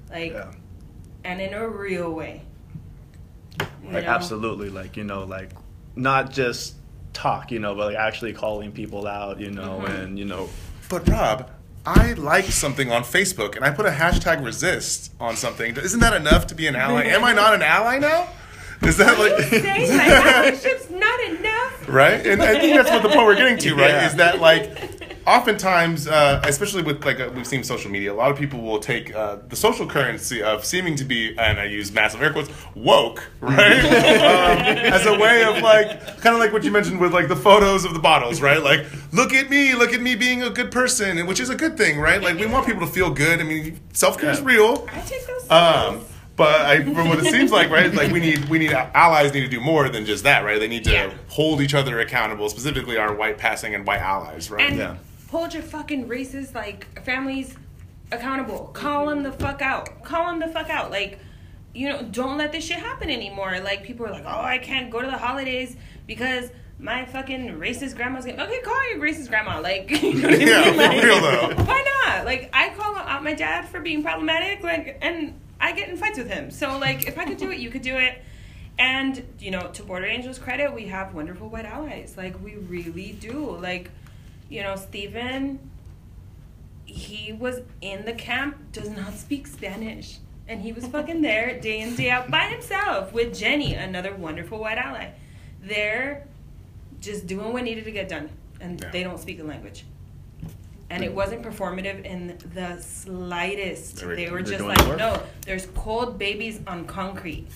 Like, Yeah. and in a real way. You Like know? absolutely, like you know, like not just talk, you know, but like actually calling people out, you know, Mhm. and you know, But Rob, I like something on Facebook and I put a hashtag resist on something. Isn't that enough to be an ally? Am I not an ally now? Is that like Saying [laughs] that allyship's not enough. right? And I think that's what the point we're getting to, right? Yeah. Is that like oftentimes, uh, especially with like uh, we've seen social media, a lot of people will take uh, the social currency of seeming to be, and I use massive air quotes, woke, right, um, as a way of like kind of like what you mentioned with like the photos of the bottles, right? Like, look at me, look at me being a good person, and which is a good thing, right? Like we want people to feel good. I mean, self care is Yeah. real. I take those. Um, but I, from what it seems like, right, like we need we need allies need to do more than just that, right? They need to Yeah. hold each other accountable, specifically our white passing and white allies, right? and Yeah. Hold your fucking racist like families accountable. Call them the fuck out. Call them the fuck out. Like, you know, don't let this shit happen anymore. Like people are like, oh, I can't go to the holidays because my fucking racist grandma's getting okay. Call your racist grandma. Like, [laughs] you know what I Yeah, mean? for Like, real, though. Why not? Like, I call out my dad for being problematic. Like, and I get in fights with him. So like, if I could do it, you could do it. And you know, to Border Angels credit, we have wonderful white allies. Like we really do. Like, you know, Stephen, he was in the camp, does not speak Spanish. And he was fucking [laughs] there day in, day out by himself with Jenny, another wonderful white ally. They're just doing what needed to get done. And Yeah. they don't speak the language. And it wasn't performative in the slightest. They were- They were just like, work. no, there's cold babies on concrete.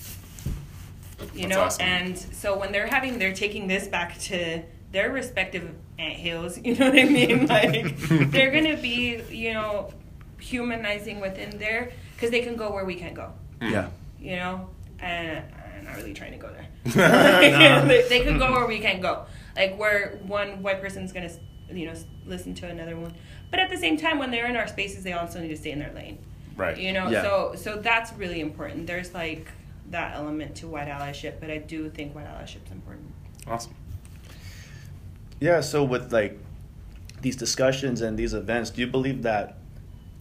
You That's know, awesome. and so when they're having, they're taking this back to their respective ant hills. [laughs] You know what I mean? Like [laughs] they're gonna be, you know, humanizing within there because they can go where we can't go. yeah, You know, and I'm not really trying to go there. [laughs] they, they could go where we can't go. Like where one white person's gonna, you know, listen to another one. But at the same time, when they're in our spaces, they also need to stay in their lane. right. You know, Yeah. so so that's really important. There's like that element to white allyship, but I do think white allyship's important. Awesome. Yeah. So with like these discussions and these events, do you believe that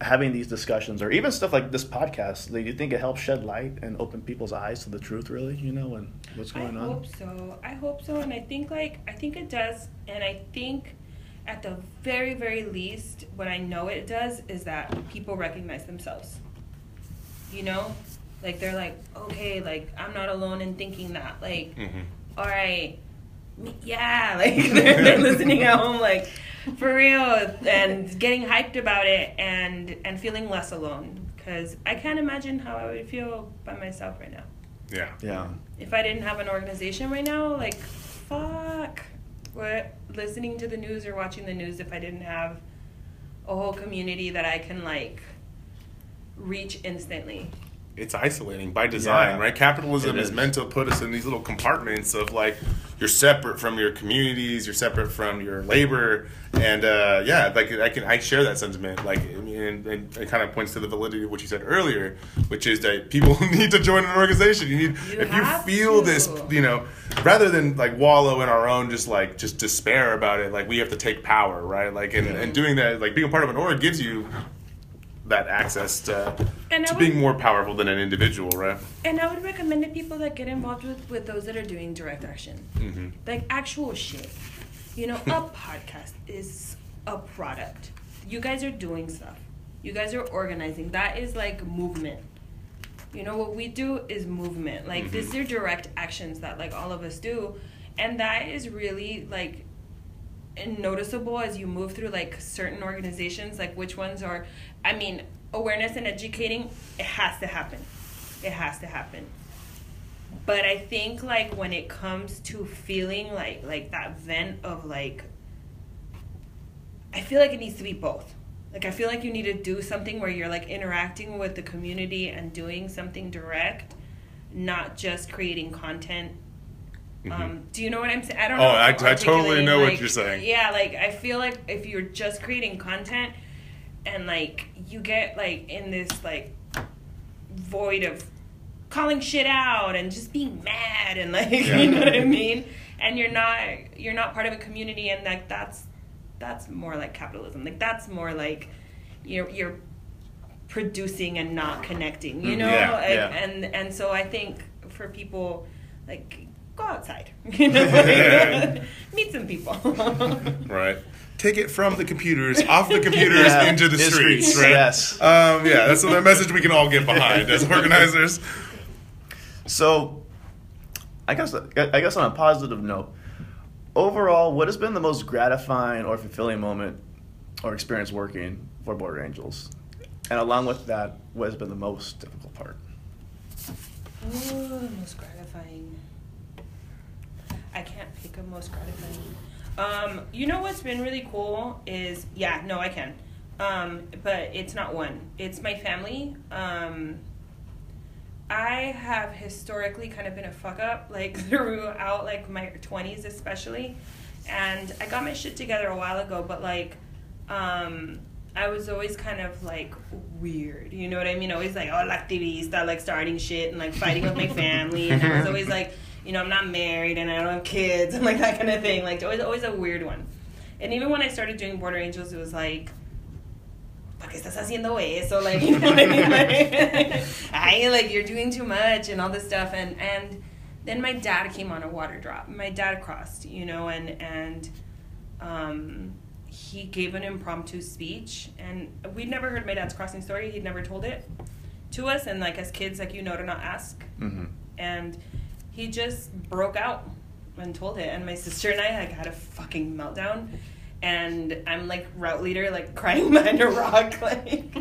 having these discussions or even stuff like this podcast, do you think it helps shed light and open people's eyes to the truth, really? You know, and what's going I on? hope so. I hope so, and I think like I think it does, and I think at the very very least, what I know it does is that people recognize themselves. You know, like they're like, okay, like I'm not alone in thinking that. Like, Mhm. all right, me- yeah, [laughs] like they're, they're listening at home, like for real, and getting hyped about it, and and feeling less alone. Because I can't imagine how I would feel by myself right now Yeah. Yeah, if I didn't have an organization right now, like, fuck. What listening to the news or watching the news if I didn't have a whole community that I can like reach instantly. It's isolating by design, Yeah. right? Capitalism It is is. meant to put us in these little compartments of like you're separate from your communities, you're separate from your labor, and uh, yeah, like I can I share that sentiment. Like, I mean, and, and it kind of points to the validity of what you said earlier, which is that people [laughs] need to join an organization. You need You if you feel to. this, you know, rather than like wallow in our own just like just despair about it. Like we have to take power, right? Like and, and doing that, like being a part of an org gives you that access to, And to would- being more powerful than an individual, right? And I would recommend to people that get involved with, with those that are doing direct action. Mm-hmm. Like actual shit. You know, a [laughs] podcast is a product. you guys are doing stuff. You guys are organizing. That is like movement. You know what we do is movement. Like these are direct actions that like all of us do, and that is really like noticeable as you move through like certain organizations. Like which ones are, I mean, awareness and educating. It has to happen. It has to happen. But I think like when it comes to feeling like like that vent of like I feel like it needs to be both. Like I feel like you need to do something where you're like interacting with the community and doing something direct, not just creating content. Um, do you know what I'm saying? I don't Mm-hmm. Oh, know. I- I'm I totally know what you're saying. Yeah, like I feel like if you're just creating content and like you get like in this like void of calling shit out and just being mad and like [laughs] you know what I mean? And you're not you're not part of a community and like that's that's more like capitalism. Like that's more like you're you're producing and not connecting, you mm-hmm. know? Yeah, Like, yeah. And and so I think for people like go outside. [laughs] You know? [laughs] Meet some people. Right. Take it from the computers, off the computers, Yeah, into the the streets, streets, right? yes. Um, yeah, that's the message we can all get behind as organizers. So, I guess I guess on a positive note, overall, what has been the most gratifying or fulfilling moment or experience working for Border Angels? And along with that, what has been the most difficult part? Ooh, most gratifying. I can't pick a most gratifying. Um, you know what's been really cool is yeah, no, I can. Um, but it's not one. It's my family. Um, I have historically kind of been a fuck up, like [laughs] throughout like my twenties especially, and I got my shit together a while ago. But like, um, I was always kind of like weird, you know what I mean? Always like oh, activista, like starting shit and like fighting with my [laughs] family, and I was always like, you know, I'm not married and I don't have kids and like [laughs] that kind of thing. Like always, always a weird one. And even when I started doing Border Angels, it was like. ¿Para qué estás haciendo eso? Like, you know what I mean? Like, [laughs] I, like, you're doing too much and all this stuff. And, and then my dad came on a water drop. My dad crossed, you know, and, and um, he gave an impromptu speech. And we'd never heard my dad's crossing story. He'd never told it to us. And, like, as kids, like, you know to not ask. Mm-hmm. And he just broke out and told it. And my sister and I, like, had a fucking meltdown and I'm like route leader, like crying [laughs] behind a rock, [laughs] like.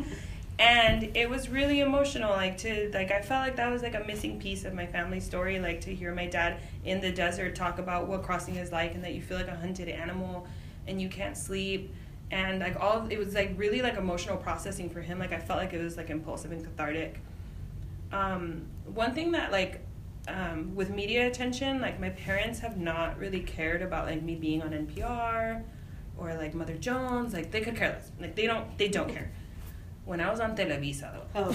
And it was really emotional, like to like I felt like that was like a missing piece of my family story, like to hear my dad in the desert talk about what crossing is like, and that you feel like a hunted animal, and you can't sleep, and like all it was like really like emotional processing for him. Like I felt like it was like impulsive and cathartic. Um, one thing that like um, with media attention, like my parents have not really cared about like me being on NPR or like Mother Jones. Like they could care less. Like they don't. They don't care. When I was on Televisa, though. [laughs]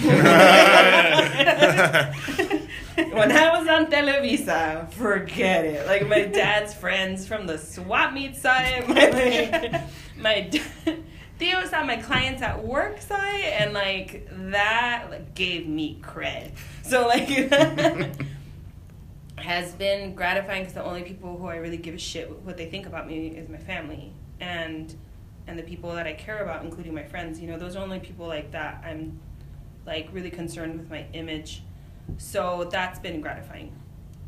when I was on Televisa, forget it. Like my dad's friends from the swap meet side, my like, [laughs] my tíos at my clients at work side, and like that like, gave me cred. So like [laughs] has been gratifying because the only people who I really give a shit what they think about me is my family and and the people that I care about, including my friends. You know, those are only people like that I'm like really concerned with my image. So that's been gratifying.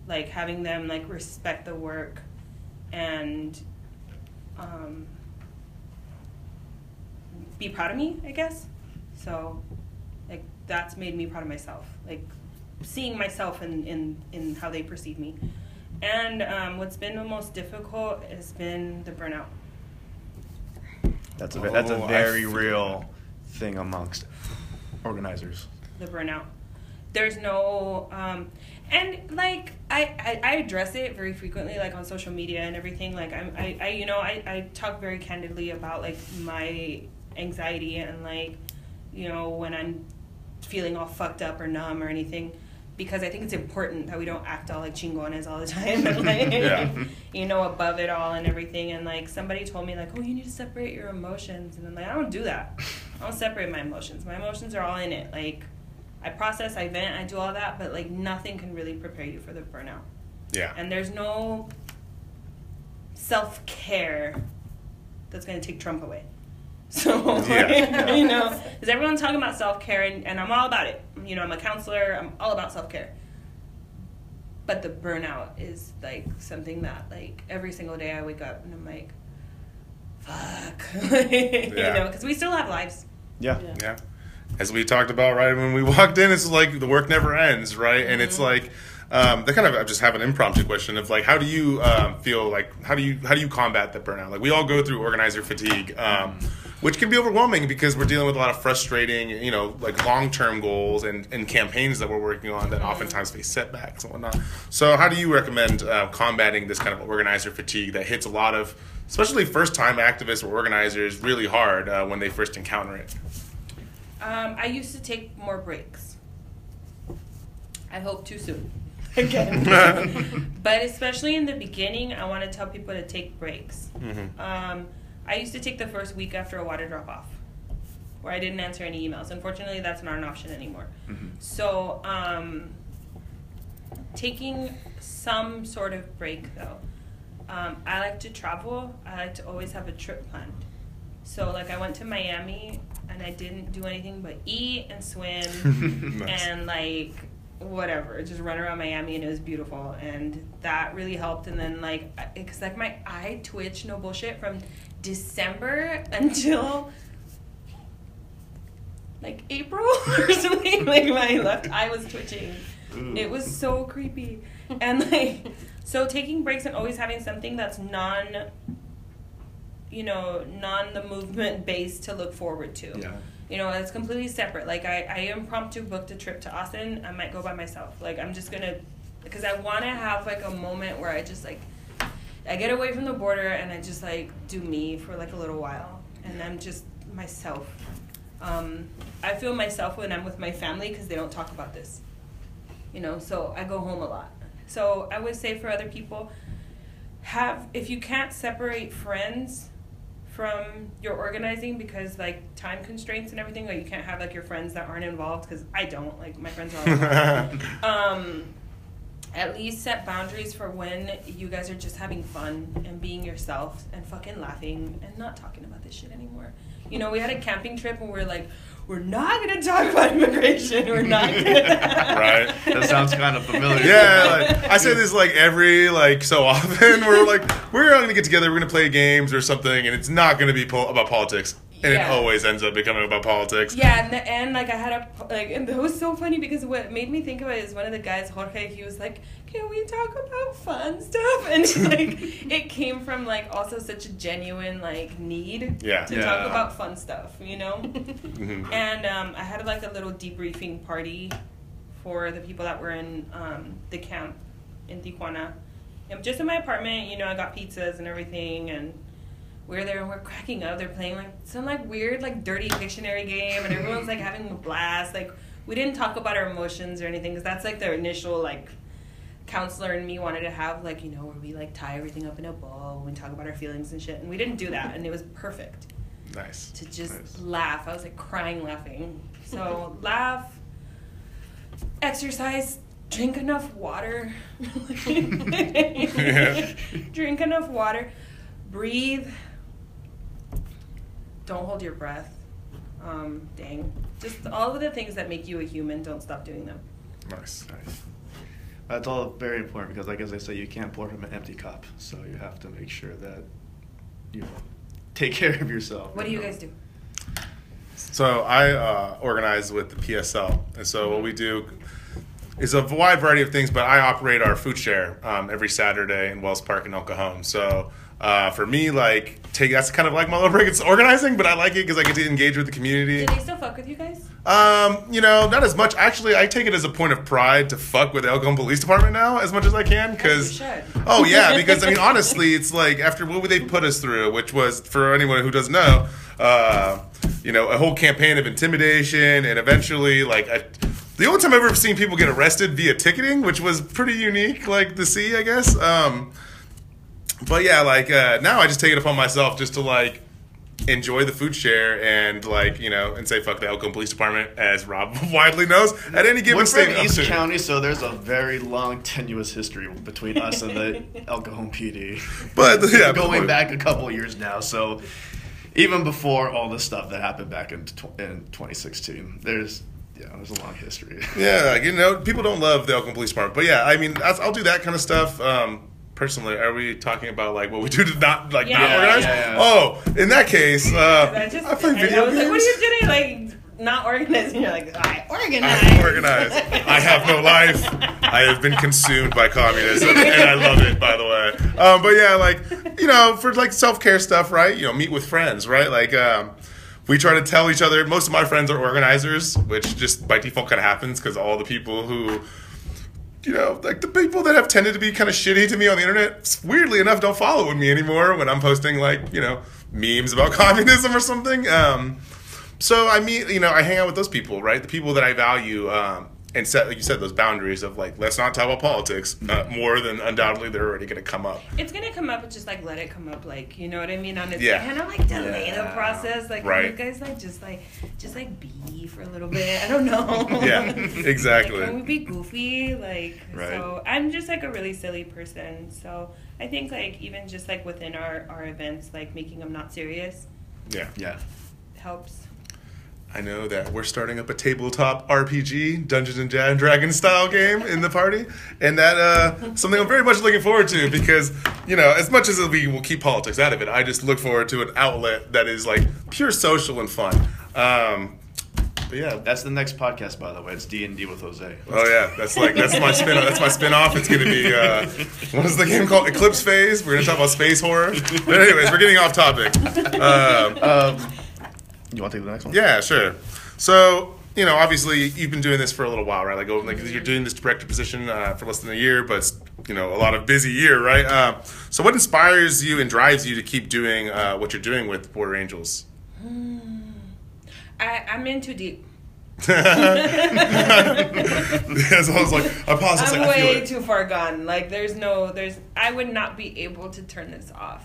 Like having them like respect the work and um, be proud of me, I guess. So like that's made me proud of myself. Like seeing myself in, in, in how they perceive me. And um, what's been the most difficult has been the burnout. That's a ve- that's a Oh, very real thing amongst organizers. the burnout. There's no, um, and like I, I, I address it very frequently, like on social media and everything. Like I'm, I, I you know, I, I talk very candidly about like my anxiety and like, you know, when I'm feeling all fucked up or numb or anything, because I think it's important that we don't act all like chingones all the time [laughs] and like, Yeah. you know, above it all and everything. And like somebody told me like, oh, you need to separate your emotions, and I'm like, I don't do that. I don't separate my emotions. My emotions are all in it. Like, I process, I vent, I do all that, but like nothing can really prepare you for the burnout. Yeah. And there's no self care that's gonna take Trump away. [laughs] So, Yeah. [laughs] you know, because everyone's talking about self care, and, and I'm all about it. You know, I'm a counselor, I'm all about self care. But the burnout is like something that, like, every single day I wake up and I'm like, fuck. [laughs] you know, because we still have lives. Yeah. Yeah. As we talked about right when we [laughs] walked in, it's like the work never ends, right? And it's like um, they kind of I just have an impromptu question of like, how do you um, feel like how do you how do you combat the burnout? Like we all go through organizer fatigue, um, which can be overwhelming because we're dealing with a lot of frustrating, you know, like long term goals and, and campaigns that we're working on that oftentimes face setbacks and whatnot. So how do you recommend uh, combating this kind of organizer fatigue that hits a lot of especially first time activists or organizers really hard uh, when they first encounter it? Um, I used to take more breaks. I hope too soon. [laughs] Again. [laughs] but especially in the beginning, I want to tell people to take breaks. Um, I used to take the first week after a water drop off, where I didn't answer any emails. Unfortunately, that's not an option anymore. So, um, taking some sort of break though. Um, I like to travel. I like to always have a trip planned. So, like, I went to Miami and I didn't do anything but eat and swim [laughs] Nice. and, like, whatever, just run around Miami and it was beautiful. And that really helped. And then, like, because, like, my eye twitched, no bullshit, from December [laughs] until like April [laughs] or something. like my left eye was twitching. It was so creepy. And like so taking breaks and always having something that's non you know, non the movement based to look forward to. Yeah. You know, it's completely separate. Like I, I impromptu booked a trip to Austin. I might go by myself. Like I'm just gonna because I wanna have like a moment where I just like I get away from the border and I just like do me for like a little while, and I'm just myself. Um, I feel myself when I'm with my family because they don't talk about this. You know, so I go home a lot. So I would say for other people, have if you can't separate friends from your organizing because like time constraints and everything, like you can't have like your friends that aren't involved because I don't like my friends are all [laughs] involved um, at least set boundaries for when you guys are just having fun and being yourself and fucking laughing and not talking about this shit anymore. You know, we had a camping trip and we are like, we're not gonna talk about immigration. We're not [laughs] gonna. [laughs] right? That sounds kind of familiar. Yeah, like, I say this like every like so often. [laughs] We're like we're all gonna get together. We're gonna play games or something, and it's not gonna be po- about politics, and Yeah. it always ends up becoming about politics. Yeah, and, the, and like I had a like, and it was so funny because what made me think of it is one of the guys, Jorge. He was like, "Can we talk about fun stuff?" [laughs] And like, [laughs] it came from like also such a genuine like need Yeah. to Yeah. talk about fun stuff, you know. [laughs] Mhm. and um, I had like a little debriefing party for the people that were in um, the camp in Tijuana. And just in my apartment, you know, I got pizzas and everything, and we're there and we're cracking up. They're playing like some like weird like dirty dictionary game, and everyone's like having a blast. Like we didn't talk about our emotions or anything because that's like the initial like counselor and me wanted to have like you know where we like tie everything up in a bow and talk about our feelings and shit, and we didn't do that, and it was perfect Nice. to just Nice. laugh. I was like crying laughing. So [laughs] laugh, exercise, drink enough water. [laughs] [laughs] Drink enough water, breathe. Don't hold your breath. Um, dang. Just all of the things that make you a human, don't stop doing them. Nice. Nice. That's all very important because, like as I say, you can't pour from an empty cup. So you have to make sure that you take [laughs] care of yourself. What do you guys do? So I uh, organize with the PSL, and so what we do is a wide variety of things. But I operate our food share um, every Saturday in Wells Park in El Cajon. So uh, for me, like take that's kind of like my little break. It's organizing, but I like it because I get to engage with the community. Do they still fuck with you guys? Um, you know, not as much. Actually, I take it as a point of pride to fuck with the El Cajon Police Department now as much as I can because. As you should. Oh yeah, [laughs] because I mean, honestly, it's like after what they put us through, which was for anyone who doesn't know, uh, you know, a whole campaign of intimidation, and eventually, like, I, the only time I've ever seen people get arrested via ticketing, which was pretty unique, like to see, I guess. Um, but yeah, like uh, now I just take it upon myself just to like enjoy the food share and like you know and say fuck the El Cajon Police Department, as Rob [laughs] widely knows, at any given We're from. East County, so there's a very long, tenuous history between us and the [laughs] El Cajon PD. But yeah, going but- back a couple of years now. So even before all the stuff that happened back in tw- in 2016. There's yeah, there's a long history. Yeah, you know, people don't love the Oakland Police Department, but yeah, I mean, I'll, I'll do that kind of stuff. Um, personally, are we talking about like what we do to not like not organize? yeah, yeah. Oh, in that case, uh, I just I play I, video I was games. like, what are you doing? Like not organized, and you're like, I organize. I'm organized. I have no life. I have been consumed by communism, and I love it, by the way. Um, but yeah, like you know, for like self care stuff, right? You know, meet with friends, right? Like um, we try to tell each other. Most of my friends are organizers, which just by default kind of happens because all the people who. You know, like the people that have tended to be kind of shitty to me on the internet, weirdly enough, don't follow me anymore when I'm posting like, you know, memes about [laughs] communism or something. Um, so I meet, you know, I hang out with those people, right? The people that I value, um, and set, like you said, those boundaries of like, let's not talk about politics uh, more than undoubtedly they're already going to come up. It's gonna come up, but just like let it come up, like you know what I mean. On its Yeah. kind of like delay the process, like Right. you guys like just like just like be for a little bit. I don't know. [laughs] Yeah, [laughs] Like, exactly. can we be goofy? Like Right. so, I'm just like a really silly person. So I think like even just like within our our events, like making them not serious Yeah. yeah. helps. I know that we're starting up a tabletop RPG, Dungeons and Dra- Dragons style game in the party, and that uh, something I'm very much looking forward to because you know, as much as we will keep politics out of it, I just look forward to an outlet that is like pure social and fun. Um, but yeah, That's the next podcast, by the way. It's D and D with Jose. Oh yeah, that's like that's my spin. That's my spin off. It's gonna be uh, what is the game called? Eclipse Phase. We're gonna talk about space horror. But anyways, we're getting off topic. Um, Um, you want to take the next one? yeah, sure. So you know, obviously you've been doing this for a little while, right? Like, oh, like you're doing this director position uh, for less than a year, but you know, a lot of busy year, right? Uh, so what inspires you and drives you to keep doing uh, what you're doing with Border Angels? I I'm in too deep. [laughs] As I was like, I paused. I was I'm like, I feel way too far gone. Like there's no there's I would not be able to turn this off.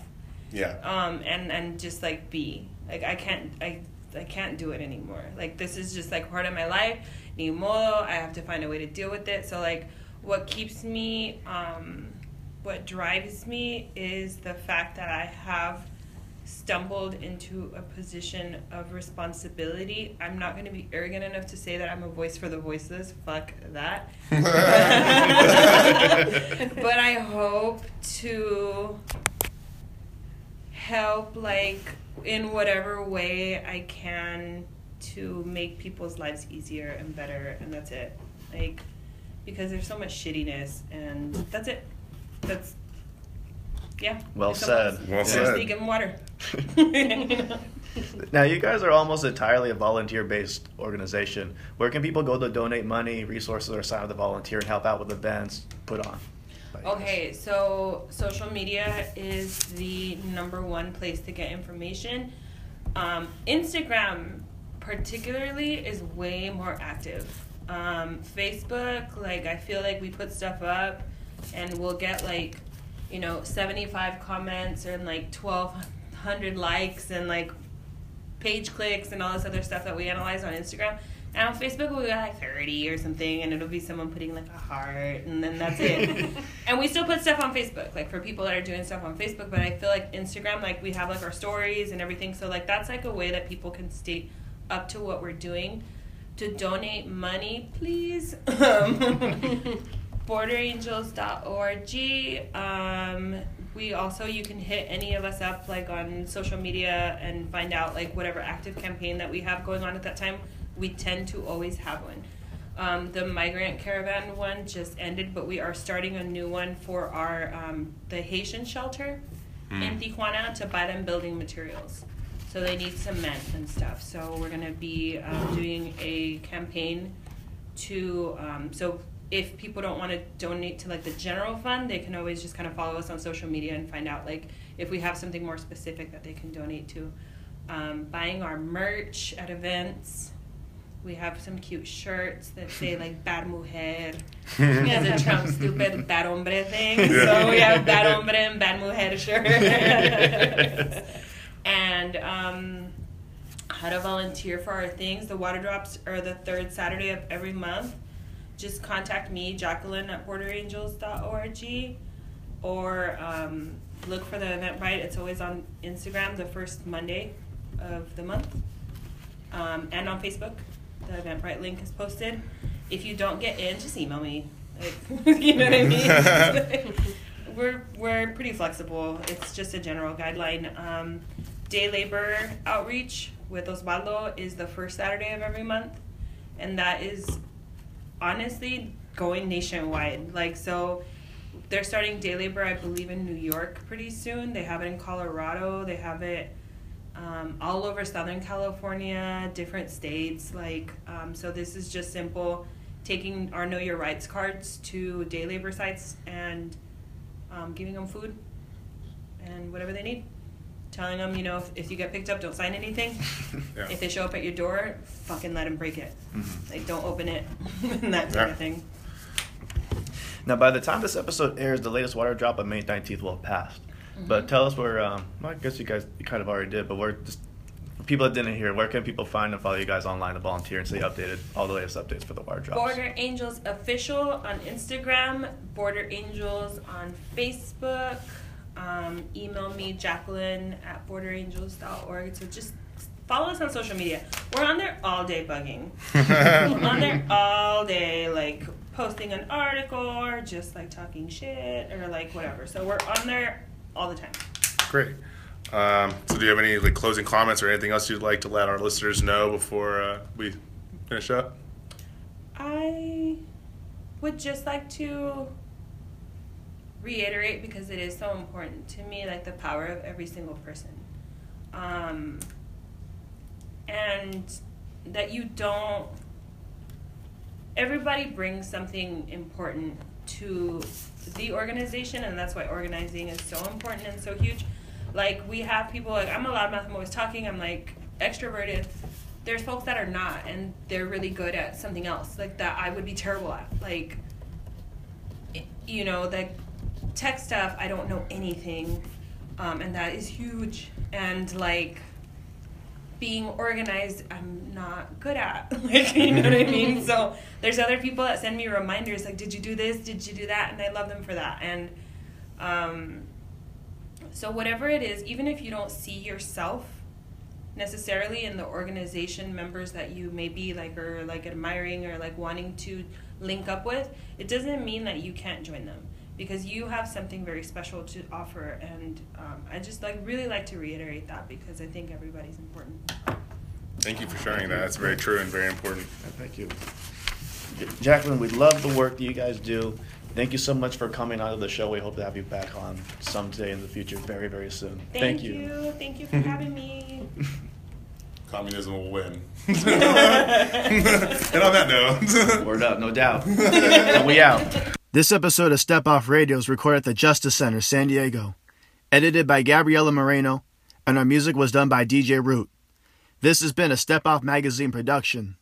Yeah. um, and and just like be like I can't I I can't do it anymore. Like this is just like part of my life. Ni modo. I have to find a way to deal with it. So like, what keeps me, um, what drives me is the fact that I have stumbled into a position of responsibility. I'm not going to be arrogant enough to say that I'm a voice for the voiceless. Fuck that. [laughs] [laughs] [laughs] but I hope to help like in whatever way I can to make people's lives easier and better and that's it. Like because there's so much shittiness and that's it. That's yeah. Well said. Well seriously, said. give 'em water. [laughs] Now, you guys are almost entirely a volunteer based organization. Where can people go to donate money, resources, or sign up to volunteer and help out with events put on? Okay, so social media is the number one place to get information. Um, Instagram, particularly, is way more active. Um, Facebook, like, I feel like we put stuff up and we'll get like, you know, 75 comments and like 1,200 likes and like page clicks and all this other stuff that we analyze on Instagram. And on Facebook, we'll get like 30 or something, and it'll be someone putting like a heart, and then that's it. [laughs] and we still put stuff on Facebook, like for people that are doing stuff on Facebook, but I feel like Instagram, like we have like our stories and everything, so like that's like a way that people can stay up to what we're doing. To donate money, please. [laughs] Um, [laughs] borderangels.org. Um, we also you can hit any of us up like on social media and find out like whatever active campaign that we have going on at that time. We tend to always have one. Um, the migrant caravan one just ended, but we are starting a new one for our um, the Haitian shelter in Tijuana to buy them building materials. So they need cement and stuff. So we're gonna be um, doing a campaign to um, so if people don't want to donate to like the general fund they can always just kind of follow us on social media and find out like if we have something more specific that they can donate to um, buying our merch at events we have some cute shirts that say [laughs] like bad mujer [laughs] as a Trump stupid bad hombre thing so we have bad [laughs] hombre and bad mujer shirts and um, how to volunteer for our things. The water drops are the third Saturday of every month. Just contact me, Jacqueline at borderangels.org, or um, look for the event Eventbrite. It's always on Instagram the first Monday of the month. Um, and on Facebook, the Eventbrite link is posted. If you don't get in, just email me. Like, [laughs] you know what I mean? [laughs] we're we're pretty flexible. It's just a general guideline. Um, day labor outreach with Osvaldo is the first Saturday of every month, and that is honestly going nationwide. Like so, they're starting day labor, I believe, in New York pretty soon. They have it in Colorado. They have it um, all over Southern California, different states. Like um, so, this is just simple. Taking our Know Your Rights cards to day labor sites and um, giving them food and whatever they need. Telling them, you know, if, if you get picked up, don't sign anything. [laughs] Yeah. If they show up at your door, fucking let them break it. Like, don't open it, [laughs] and that kind Yeah. of thing. Now, by the time this episode airs, the latest water drop on May 19th will have passed. But tell us where, um, well, I guess you guys you kind of already did, but where, just for people that didn't hear, where can people find and follow you guys online to volunteer and stay updated, all the latest updates for the water drops? Border Angels Official on Instagram, Border Angels on Facebook. Um, email me, Jacqueline at borderangels.org. So just follow us on social media. We're on there all day bugging. We're [laughs] on there all day, like posting an article or just like talking shit or like whatever. So we're on there all the time. Great. Um, so, do you have any like closing comments or anything else you'd like to let our listeners know before uh, we finish up? I would just like to reiterate because it is so important to me, like the power of every single person. Um, and that you don't, everybody brings something important to the organization, and that's why organizing is so important and so huge. Like, we have people, like, I'm a loudmouth, I'm always talking, I'm like extroverted. There's folks that are not and they're really good at something else like that i would be terrible at. Like you know the tech stuff i don't know anything um, and that is huge. And like being organized i'm not good at [laughs] like you know what i mean? [laughs] So there's other people that send me reminders like did you do this? Did you do that? And i love them for that. And um, so whatever it is even if you don't see yourself necessarily in the organization members that you may be like or like admiring or like wanting to link up with it doesn't mean that you can't join them because you have something very special to offer and um, i just like really like to reiterate that because i think everybody's important Thank you for sharing that. That's very true and very important. Thank you. Jacqueline, we love the work that you guys do. Thank you so much for coming on to the show. We hope to have you back on someday in the future, very, very soon. thank, you. thank you [laughs] for having me Communism will win. [laughs] [laughs] and on that note, Word up, no doubt. and we out. This episode of Step Off Radio is recorded at the Justice Center, San Diego. Edited by Gabriela Moreno, and our music was done by DJ Root. This has been a Step Off Magazine production.